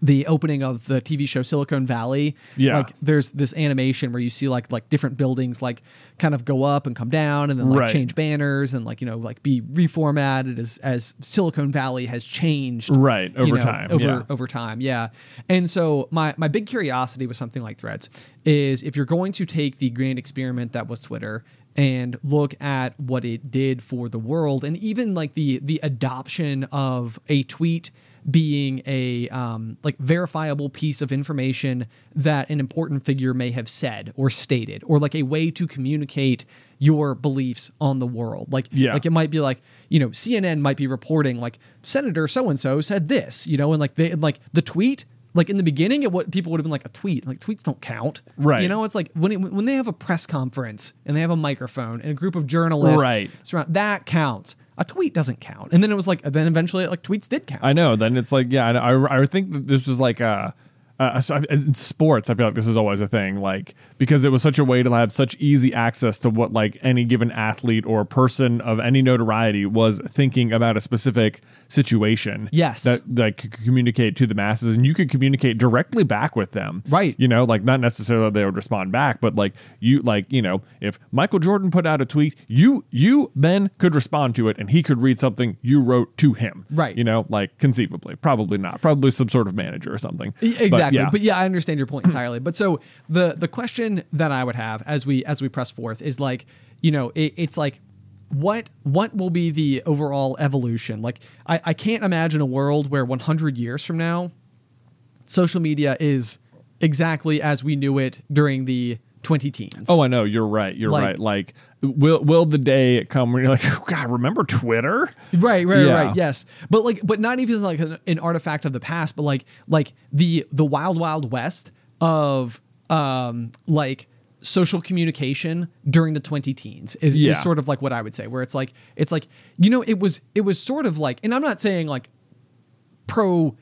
the opening of the TV show Silicon Valley. Yeah. Like there's this animation where you see like like different buildings like kind of go up and come down and then like Right. change banners and like, you know, like be reformatted as as Silicon Valley has changed. Right, you over know, time, Over yeah. over time, yeah. And so my my big curiosity with something like Threads is if you're going to take the grand experiment that was Twitter and look at what it did for the world and even like the the adoption of a tweet being a um, like verifiable piece of information that an important figure may have said or stated or like a way to communicate your beliefs on the world like Yeah. like it might be like you know CNN might be reporting like Senator so and so said this you know and like they and, like the tweet like in the beginning it what people would have been like a tweet like tweets don't count Right. you know it's like when it, when they have a press conference and they have a microphone and a group of journalists Right. surround that counts a tweet doesn't count and then it was like then eventually like tweets did count I know. Then it's like, yeah, I, I, think that this was like a. Uh, in sports, I feel like this is always a thing, like because it was such a way to have such easy access to what like any given athlete or person of any notoriety was thinking about a specific situation. Yes. that like could communicate to the masses, and you could communicate directly back with them. Right. You know, like not necessarily they would respond back, but like you, like you know, if Michael Jordan put out a tweet, you you then could respond to it, and he could read something you wrote to him. Right. You know, like conceivably, probably not, probably some sort of manager or something. E- But, Exactly. yeah. But yeah, I understand your point entirely. But so the the question that I would have as we as we press forth is like, you know, it, it's like what what will be the overall evolution? Like I, I can't imagine a world where 100 years from now social media is exactly as we knew it during the 20 teens. Oh, I know. You're right. You're Like- right. Like, will will the day come where you're like, oh, God, remember Twitter? Right, right, Yeah. right. Yes, but like, but not even like an, an artifact of the past, but like, like the the wild, wild west of um like social communication during the 20 teens is, Yeah. is sort of like what I would say, where it's like, it's like, you know, it was it was sort of like, and I'm not saying like pro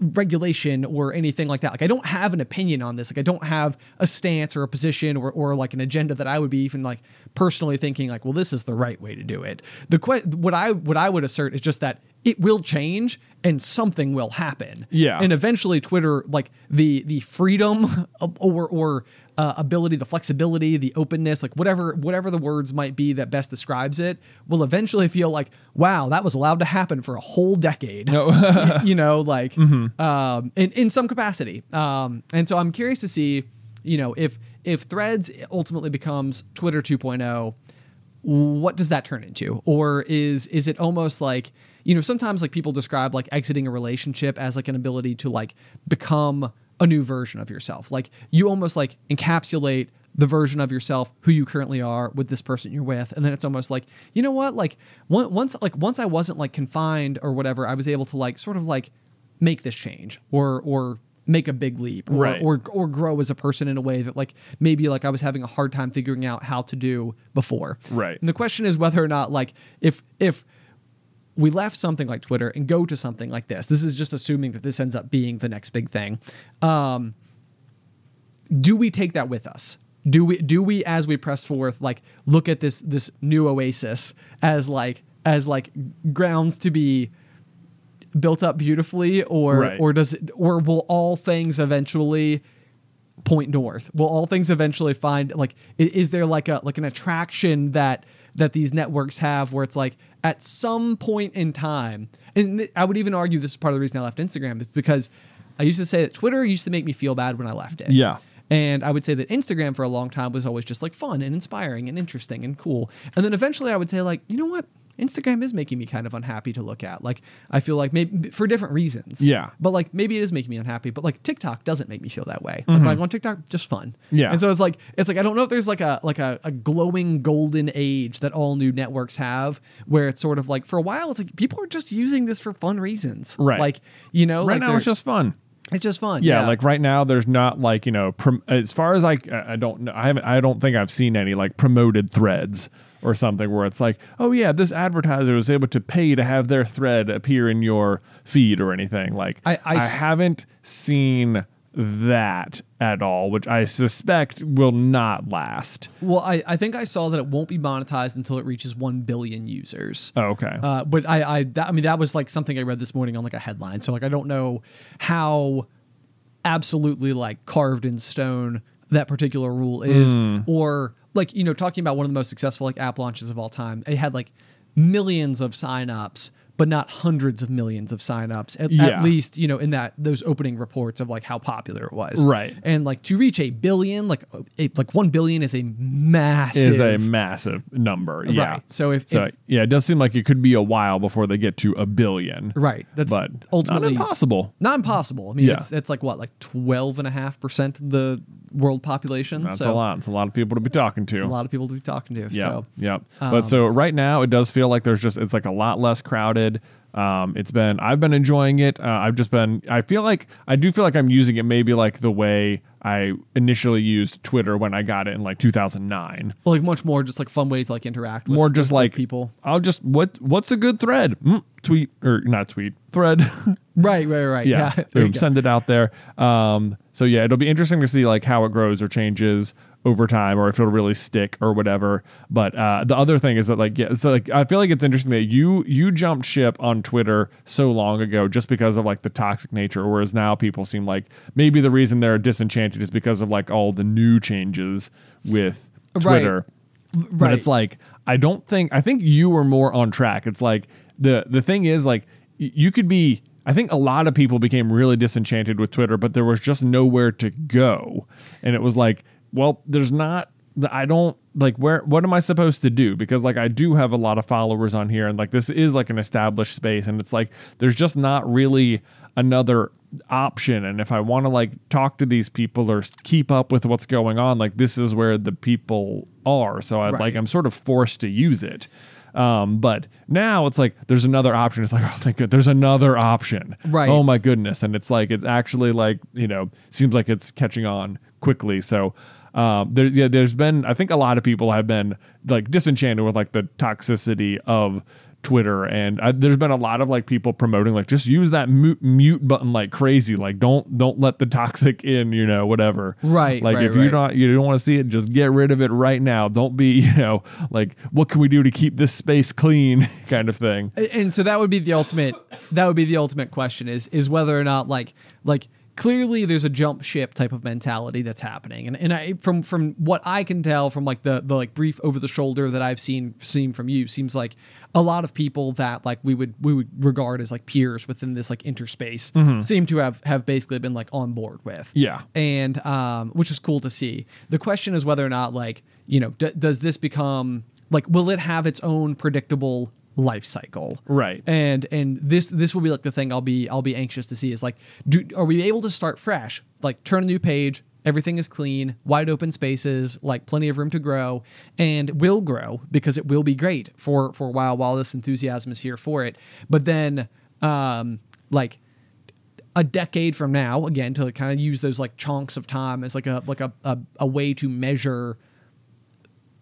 regulation or anything like that. Like I don't have an opinion on this. Like I don't have a stance or a position or, or like an agenda that I would be even like personally thinking like, well, this is the right way to do it. The que- what I what I would assert is just that it will change and something will happen. Yeah. And eventually Twitter like the the freedom of- or or uh, ability, the flexibility, the openness, like whatever whatever the words might be that best describes it, will eventually feel like, wow, that was allowed to happen for a whole decade. Y- you know, like um, in in some capacity. Um, and so I'm curious to see, you know, if if Threads ultimately becomes Twitter 2.0, what does that turn into or is is it almost like you know sometimes like people describe like exiting a relationship as like an ability to like become a new version of yourself like you almost like encapsulate the version of yourself who you currently are with this person you're with and then it's almost like you know what like once like once i wasn't like confined or whatever i was able to like sort of like make this change or or make a big leap or, Right. or or grow as a person in a way that like maybe like I was having a hard time figuring out how to do before. Right. And the question is whether or not like if if we left something like Twitter and go to something like this. This is just assuming that this ends up being the next big thing. Um do we take that with us? Do we do we as we press forth like look at this this new oasis as like as like grounds to be built up beautifully or Right. or does it or will all things eventually point north will all things eventually find like is there like a like an attraction that that these networks have where it's like at some point in time and i would even argue this is part of the reason i left instagram is because i used to say that twitter used to make me feel bad when i left it Yeah. and I would say that Instagram for a long time was always just like fun and inspiring and interesting and cool. And then eventually I would say like, you know what? Instagram is making me kind of unhappy to look at. Like I feel like maybe for different reasons. Yeah. But like maybe it is making me unhappy. But like TikTok doesn't make me feel that way. Like when I go on TikTok, just fun. Mm-hmm. Yeah. And so it's like it's like I don't know if there's like a like a, a glowing golden age that all new networks have where it's sort of like for a while it's like people are just using this for fun reasons. Right. Like you know right like now it's just fun. It's just fun. Yeah, like right now, there's not like you know, prom- as far as I, I don't know, I haven't, I don't think I've seen any like promoted threads or something where it's like, oh yeah, this advertiser was able to pay to have their thread appear in your feed or anything. Like, I haven't seen that at all, which I suspect will not last. Well, I, I think I saw that it won't be monetized until it reaches one billion users. Oh, okay. Uh, but I, I, that, I mean, that was like something I read this morning on like a headline. So like, I don't know how absolutely like carved in stone that particular rule is, Hmm. or like you know, talking about one of the most successful like app launches of all time. It had like millions of signups, but not hundreds of millions of signups. At, Yeah. at least you know in that those opening reports of like how popular it was. Right. And like to reach a billion, like a, like one billion is a massive is a massive number. Yeah. Right. So if- so if- yeah, it does seem like it could be a while before they get to a billion. Right. That's but ultimately not impossible. Not impossible. I mean, Yeah. it's, it's like what, like 12.5% of the world population? That's so a lot. It's a lot of people to be talking to. It's a lot of people to be talking to. Yeah, So, yeah. Um, but so right now, it does feel like there's just it's like a lot less crowded. Um, it's been I've been enjoying it. Uh, I've just been I feel like I do feel like I'm using it maybe like the way I initially used Twitter when I got it in like 2009. like much more just like fun ways to like interact with More just with like people. I'll just what what's a good thread? Mm, tweet or not tweet thread. Right, right, right. yeah, Yeah. boom, send it out there. Um, so yeah, it'll be interesting to see like how it grows or changes over time, or if it'll really stick or whatever. But uh, the other thing is that like yeah, so like I feel like it's interesting that you you jumped ship on Twitter so long ago just because of like the toxic nature, whereas now people seem like maybe the reason they're disenchanted is because of like all the new changes with Right. Twitter. But Right. it's like I don't think I think you were more on track. It's like the the thing is like you could be I think a lot of people became really disenchanted with Twitter, but there was just nowhere to go. And it was like, well, there's not I don't like where what am I supposed to do? Because like I do have a lot of followers on here and like this is like an established space and it's like there's just not really another option. And if I want to like talk to these people or keep up with what's going on like this is where the people are. So I like I'm sort of forced to use it. Um but now it's like there's another option. It's like oh thank god there's another option. Right. oh my goodness. And it's like it's actually like you know seems like it's catching on quickly. So um there yeah there's been I think a lot of people have been like disenchanted with like the toxicity of Twitter. And I, there's been a lot of like people promoting like just use that mute, mute button like crazy. Like don't don't let the toxic in you know whatever. Right, like right, if you're not you don't want to see it just get rid of it right now. Don't be you know like what can we do to keep this space clean kind of thing. And so that would be the ultimate that would be the ultimate question is is whether or not like like clearly there's a jump ship type of mentality that's happening and and I from from what I can tell from like the the like brief over the shoulder that I've seen seen from you seems like a lot of people that like we would we would regard as like peers within this like interspace seem to have have basically been like on board with Yeah. and um, which is cool to see. The question is whether or not, like, you know, d- does this become like, will it have its own predictable life cycle? Right. And and this this will be like the thing I'll be I'll be anxious to see is like, do are we able to start fresh? Like, turn a new page. Everything is clean, wide open spaces, like plenty of room to grow, and will grow because it will be great for for a while while this enthusiasm is here for it. But then, um, like a decade from now, again, to kind of use those like chunks of time as like a like a, a, a way to measure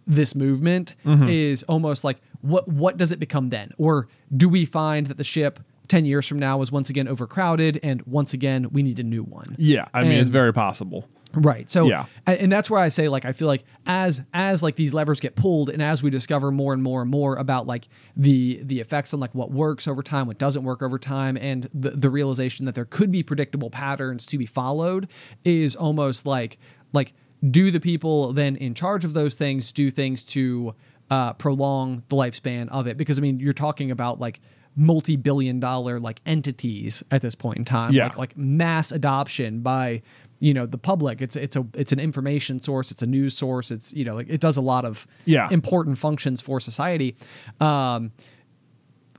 this movement Mm-hmm. is almost like what what does it become then? Or do we find that the ship 10 years from now is once again overcrowded and once again we need a new one? yeah i mean it's very possible Right. So Yeah. and that's where I say like I feel like as as like these levers get pulled and as we discover more and more and more about like the the effects on like what works over time, what doesn't work over time, and the the realization that there could be predictable patterns to be followed is almost like like do the people then in charge of those things do things to uh, prolong the lifespan of it? Because I mean you're talking about like multi-billion dollar like entities at this point in time Yeah. like like mass adoption by you know the public it's it's a it's an information source it's a news source it's you know like, it does a lot of Yeah. important functions for society um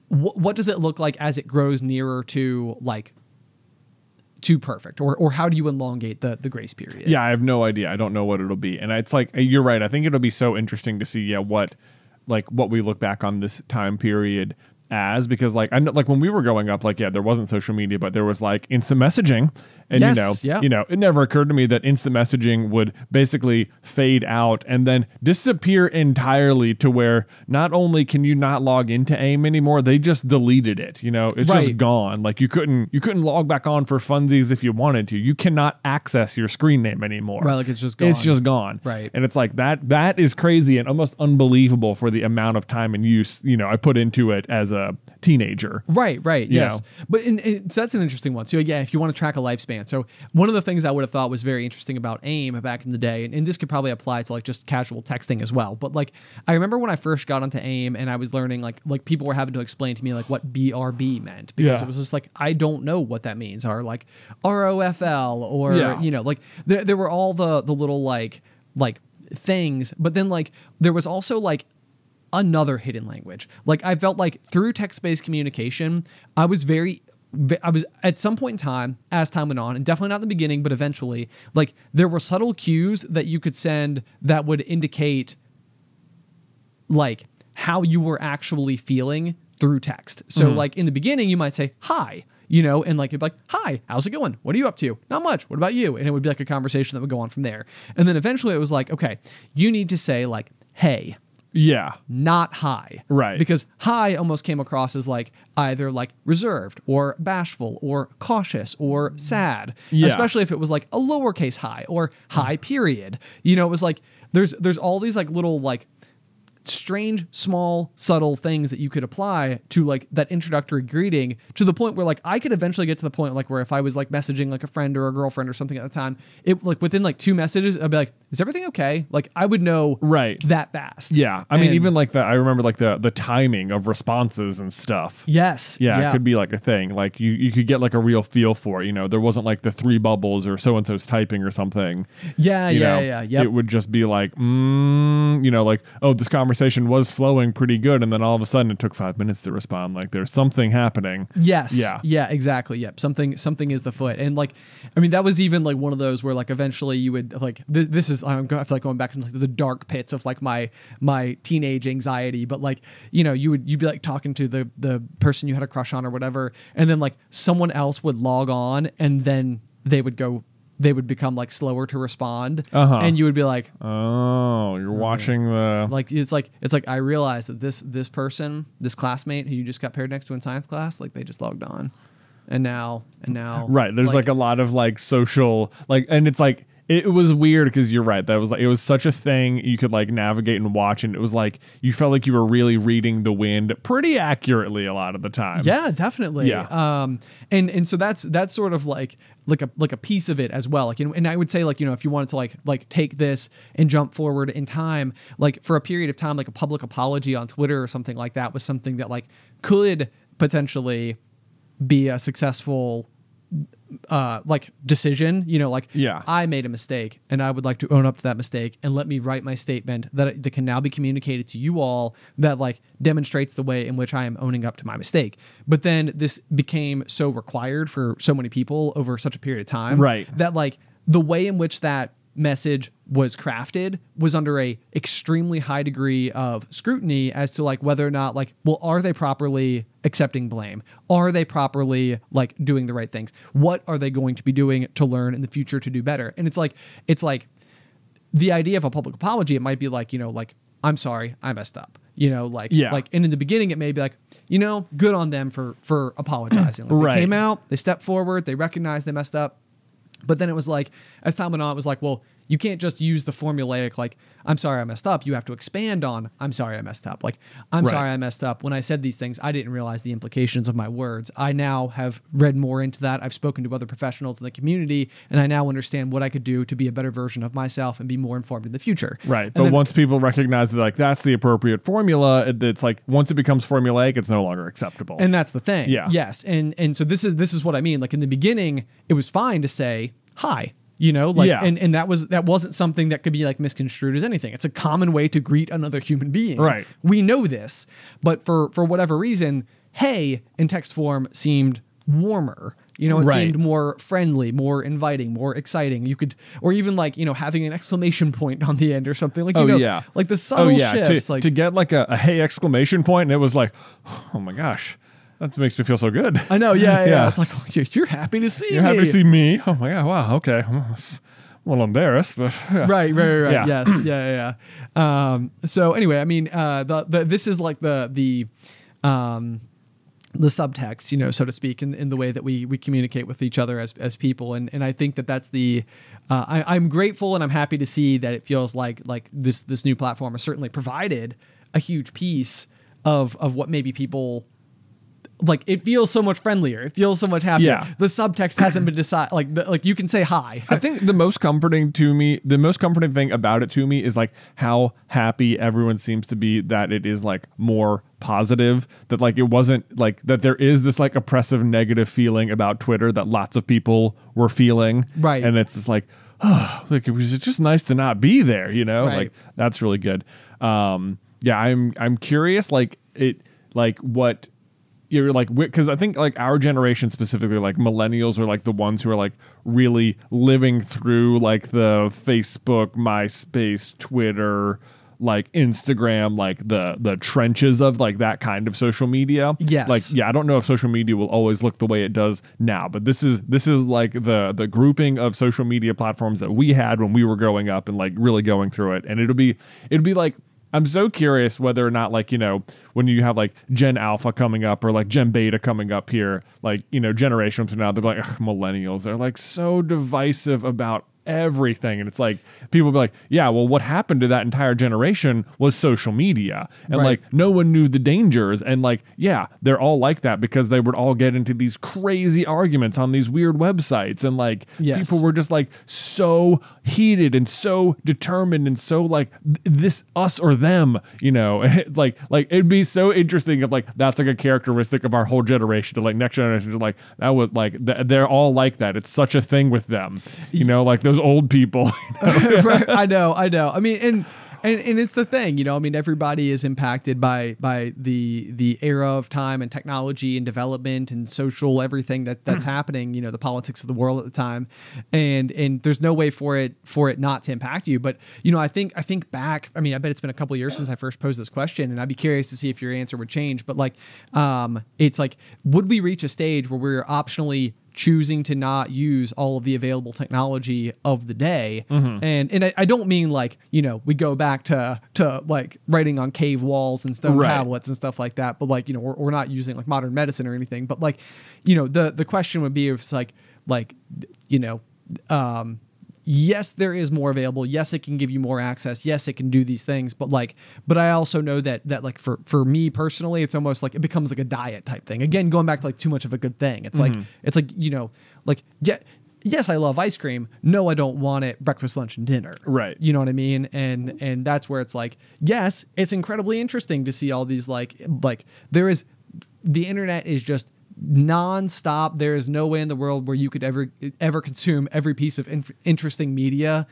wh- what does it look like as it grows nearer to like to perfect or or how do you elongate the the grace period Yeah, I have no idea. I don't know what it'll be. And it's like uh, you're right. I think it'll be so interesting to see yeah what like what we look back on this time period as because like I know like when we were growing up like yeah there wasn't social media but there was like instant messaging and Yes, you know yeah. you know it never occurred to me that instant messaging would basically fade out and then disappear entirely to where not only can you not log into AIM anymore they just deleted it you know it's Right. just gone like you couldn't you couldn't log back on for funsies if you wanted to you cannot access your screen name anymore Right, like it's just it's gone. just gone Right. and it's like that that is crazy and almost unbelievable for the amount of time and use you know i put into it as a teenager Right, right, yes. know. But and, and so that's an interesting one. So yeah, if you want to track a lifespan, so one of the things I would have thought was very interesting about AIM back in the day, and, and this could probably apply to like just casual texting as well. But like I remember when I first got onto AIM and I was learning like like people were having to explain to me like what BRB meant because Yeah. it was just like I don't know what that means or like ROFL or Yeah. you know like there there were all the the little like like things, but then like there was also like another hidden language. Like I felt like through text-based communication, I was very I was at some point in time, as time went on, and definitely not in the beginning, but eventually, like there were subtle cues that you could send that would indicate like how you were actually feeling through text. So mm-hmm. like in the beginning, you might say hi, you know, and like you'd be like, "Hi, how's it going? What are you up to? Not much. What about you?" And it would be like a conversation that would go on from there. And then eventually, it was like, "Okay, you need to say like, hey." Yeah not high. Right. Because high almost came across as like either like reserved or bashful or cautious or sad. Yeah. Especially if it was like a lowercase high or high period. You know, it was like there's there's all these like little like strange small subtle things that you could apply to like that introductory greeting to the point where like I could eventually get to the point like where if I was like messaging like a friend or a girlfriend or something at the time it like within like two messages I'd be like is everything okay? Like I would know Right. that fast. Yeah. I mean even like the i remember like the the timing of responses and stuff. Yes. yeah, yeah, it could be like a thing. Like you you could get like a real feel for it. You know there wasn't like the three bubbles or so and so's typing or something. Yeah, you yeah, know, yeah, yeah. It would just be like, mm, you know, like, oh, this conversation was flowing pretty good, and then all of a sudden it took five minutes to respond. Like, there's something happening. Yes. Yeah. Yeah. Exactly. Yep. Something. Something is the foot, and like, I mean, that was even like one of those where like eventually you would like th- this is I'm go- I feel like going back into like, the dark pits of like my my teenage anxiety, but like you know you would you'd be like talking to the the person you had a crush on or whatever, and then like someone else would log on, and then they would go. They would become like slower to respond, Uh-huh. and you would be like, Oh, you're watching the. like it's like it's like I realized that this this person, this classmate who you just got paired next to in science class, like they just logged on, and now and now Right. There's like, a lot of like social like and it's like it was weird because you're right. That was like it was such a thing you could like navigate and watch, and it was like you felt like you were really reading the wind pretty accurately a lot of the time. yeah definitely Yeah. um and and so that's that's sort of like like a like a piece of it as well. Like and, and I would say like you know if you wanted to like like take this and jump forward in time like for a period of time like a public apology on Twitter or something like that was something that like could potentially be a successful uh like decision you know like Yeah. i made a mistake and i would like to own up to that mistake and let me write my statement that, that can now be communicated to you all that like demonstrates the way in which i am owning up to my mistake but then this became so required for so many people over such a period of time Right. that like the way in which that message was crafted was under a extremely high degree of scrutiny as to like whether or not like well are they properly accepting blame. Are they properly like doing the right things? What are they going to be doing to learn in the future to do better? And it's like it's like the idea of a public apology it might be like you know like i'm sorry i messed up. You know like Yeah. like and in the beginning it may be like you know good on them for for apologizing. Like, Right. they came out they stepped forward they recognized they messed up. But then it was like, as time went on, it was like, well, you can't just use the formulaic, like, I'm sorry I messed up. You have to expand on, I'm sorry I messed up. Like, I'm Right. sorry I messed up. When I said these things, I didn't realize the implications of my words. I now have read more into that. I've spoken to other professionals in the community, and I now understand what I could do to be a better version of myself and be more informed in the future. Right. And But then- once people recognize that like that's the appropriate formula, it, it's like once it becomes formulaic, it's no longer acceptable. And that's the thing. Yeah. Yes. And and so this is this is what I mean. Like in the beginning, it was fine to say hi. You know, like Yeah. and, and that was that wasn't something that could be like misconstrued as anything. It's a common way to greet another human being. Right. We know this. But for for whatever reason, hey in text form seemed warmer. You know, it Right. seemed more friendly, more inviting, more exciting. You could, or even like you know, having an exclamation point on the end or something like you Oh know, yeah, like the oh, subtle oh yeah, shifts. to, like to get like a, a hey exclamation point, and it was like, oh my gosh, that makes me feel so good. I know, yeah, yeah. Yeah. It's like oh, you're, you're happy to see me. You're me. happy to see me. Oh my god, wow, okay, I'm a little embarrassed, but yeah. right, right, right, right. Yeah. Yes, yeah, yeah. yeah. Um, so anyway, I mean, uh, the, the this is like the the um, the subtext, you know, so to speak, in, in the way that we we communicate with each other as as people, and and I think that that's the uh, I, I'm grateful and I'm happy to see that it feels like like this this new platform has certainly provided a huge piece of of what maybe people like it feels so much friendlier. It feels so much happier. Yeah. The subtext hasn't been decided. Like like you can say hi. I think the most comforting to me, the most comforting thing about it to me is like how happy everyone seems to be that it is like more positive. That like it wasn't like that there is this like oppressive negative feeling about Twitter that lots of people were feeling. Right. And it's just like, oh, like it was just nice to not be there, you know? Right. Like that's really good. Um yeah, I'm I'm curious like it like what you're like because I think like our generation specifically, like millennials are like the ones who are like really living through like the Facebook, MySpace, Twitter, like Instagram, like the the trenches of like that kind of social media. Yes. Like yeah, I don't know if social media will always look the way it does now, but this is this is like the the grouping of social media platforms that we had when we were growing up and like really going through it. And it'll be it'll be like I'm so curious whether or not like, you know, when you have like Gen Alpha coming up or like Gen Beta coming up here, like, you know, generations from now, they're like millennials. They're like so divisive about everything. And it's like people be like, yeah, well, what happened to that entire generation was social media. And Right. like no one knew the dangers. And like, yeah, they're all like that because they would all get into these crazy arguments on these weird websites. And like Yes. people were just like so heated and so determined and so like this us or them, you know, like like it'd be so interesting if like that's like a characteristic of our whole generation to like next generation to like that was like th- they're all like that. It's such a thing with them, you know, like those old people. right, I know, I know. I mean, and and and it's the thing, you know. I mean, everybody is impacted by by the the era of time and technology and development and social everything that that's happening. You know, the politics of the world at the time, and and there's no way for it for it not to impact you. But you know, I think I think back. I mean, I bet it's been a couple years since I first posed this question, and I'd be curious to see if your answer would change. But like, um, it's like, would we reach a stage where we're optionally choosing to not use all of the available technology of the day and and I, I don't mean like you know we go back to to like writing on cave walls and stone Right. tablets and stuff like that but like you know we're, we're not using like modern medicine or anything but like you know the the question would be if it's like like you know um yes there is more available. Yes it can give you more access. Yes it can do these things. But like but i also know that that like for for me personally it's almost like it becomes like a diet type thing. Again going back to like too much of a good thing. It's like mm-hmm. it's like you know like yeah yes i love ice cream. No i don't want it breakfast lunch and dinner. Right. you know what i mean? And and that's where it's like yes it's incredibly interesting to see all these like like there is the internet is just non-stop there is no way in the world where you could ever ever consume every piece of inf- interesting media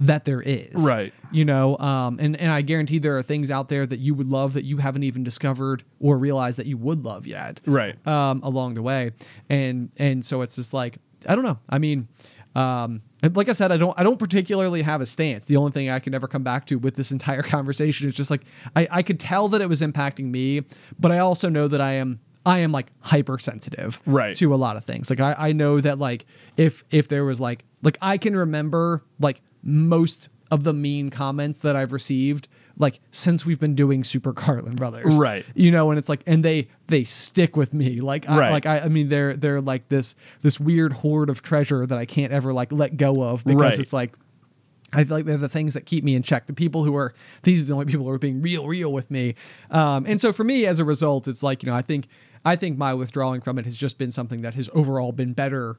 that there is Right. you know um and and i guarantee there are things out there that you would love that you haven't even discovered or realized that you would love yet Right. um along the way and and so it's just like i don't know i mean um like i said i don't i don't particularly have a stance the only thing i can ever come back to with this entire conversation is just like i i could tell that it was impacting me but i also know that i am i am like hypersensitive Right. to a lot of things like i i know that like if if there was like like i can remember like most of the mean comments that i've received like since we've been doing super carlin brothers Right. you know and it's like and they they stick with me like I, Right. like I, I mean they're they're like this this weird hoard of treasure that I can't ever like let go of because Right. it's like I feel like they're the things that keep me in check. The people who are these are the only people who are being real, real with me. Um, and so for me, as a result, it's like you know I think I think my withdrawing from it has just been something that has overall been better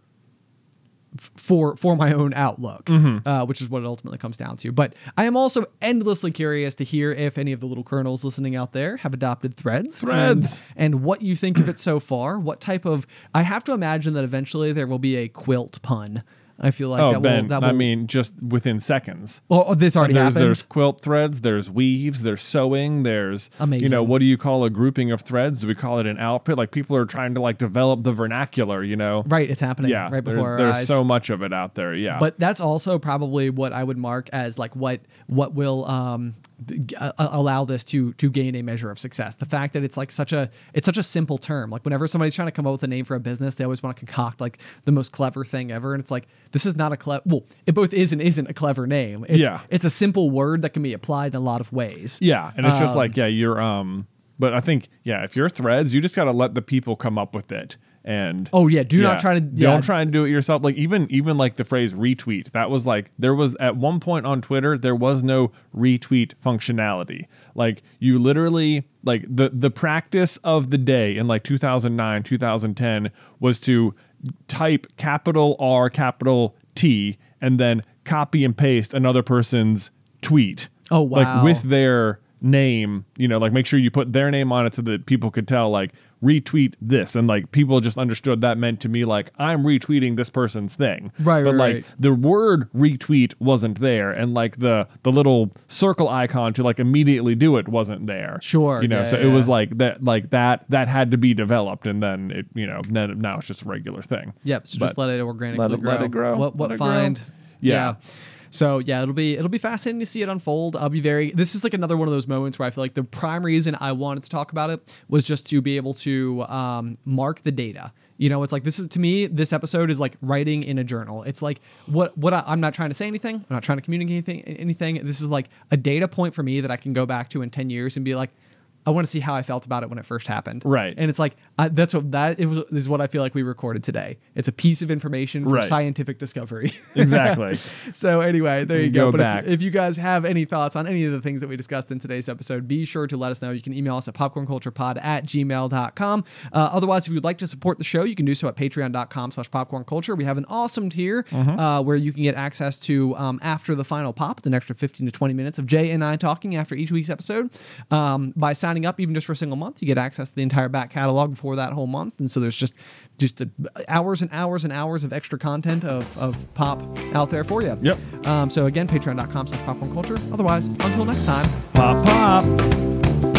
f- for for my own outlook, uh, which is what it ultimately comes down to. But I am also endlessly curious to hear if any of the little kernels listening out there have adopted Threads. Threads. and, and what you think of it so far. What type of? I have to imagine that eventually there will be a quilt pun. I feel like oh, that Ben, will. That will I mean, just within seconds. oh, oh, this already there's happened. there's quilt threads, there's weaves, there's sewing, there's amazing. you know what do you call a grouping of threads? Do we call it an outfit? Like people are trying to like develop the vernacular, you know? right, it's happening Yeah, right there's, our there's eyes. so much of it out there. Yeah, But that's also probably what I would mark as like what what will um, allow this to to gain a measure of success. The fact that it's like such a it's such a simple term. Like whenever somebody's trying to come up with a name for a business, they always want to concoct like the most clever thing ever, and it's like this is not a clever. Well, it both is and isn't a clever name. It's, Yeah. it's a simple word that can be applied in a lot of ways. yeah, and it's just Um, like yeah, you're um. But I think yeah, if you're threads, you just got to let the people come up with it. And Oh, yeah, do not try to- yeah. don't try and do it yourself. Like even even like the phrase retweet. That was like there was at one point on Twitter there was no retweet functionality. Like you literally like the the practice of the day in like 2009 2010 was to type capital R capital T and then copy and paste another person's tweet. Oh, wow Like with their name, you know, like make sure you put their name on it so that people could tell like retweet this and like people just understood that meant to me like I'm retweeting this person's thing. Right, But right, like right. the word retweet wasn't there and like the the little circle icon to like immediately do it wasn't there. Sure, You know, yeah, so yeah, it was like that like that that had to be developed and then it, you know, now, now it's just a regular thing. Yep. So just let it organically let it- grow. let it grow, What what let it grow. find? Yeah. So yeah, it'll be it'll be fascinating to see it unfold. I'll be very. This is like another one of those moments where I feel like the prime reason I wanted to talk about it was just to be able to um, mark the data. You know, it's like this is to me. This episode is like writing in a journal. It's like what what I, I'm not trying to say anything. I'm not trying to communicate anything. Anything. This is like a data point for me that I can go back to in ten years and be like, I want to see how I felt about it when it first happened. Right. And it's like I, that's what that it was, is what I feel like we recorded today. It's a piece of information for Right. scientific discovery. Exactly. so anyway, there you Go go. But back. if, if you guys have any thoughts on any of the things that we discussed in today's episode, be sure to let us know. You can email us at popcornculturepod at gmail.com. Uh, otherwise, if you'd like to support the show, you can do so at patreon.com slash popcornculture. We have an awesome tier Mm-hmm. uh, where you can get access to, um, after the final pop, an extra 15 to 20 minutes of J and I talking after each week's episode. Um, by signing up, even just for a single month, you get access to the entire back catalog for that whole month. And so there's just just uh, hours and hours and hours of extra content of, of pop out there for you. Yep. Um, so again, patreon.com slash popcorn culture. Otherwise, until next time. Pop pop.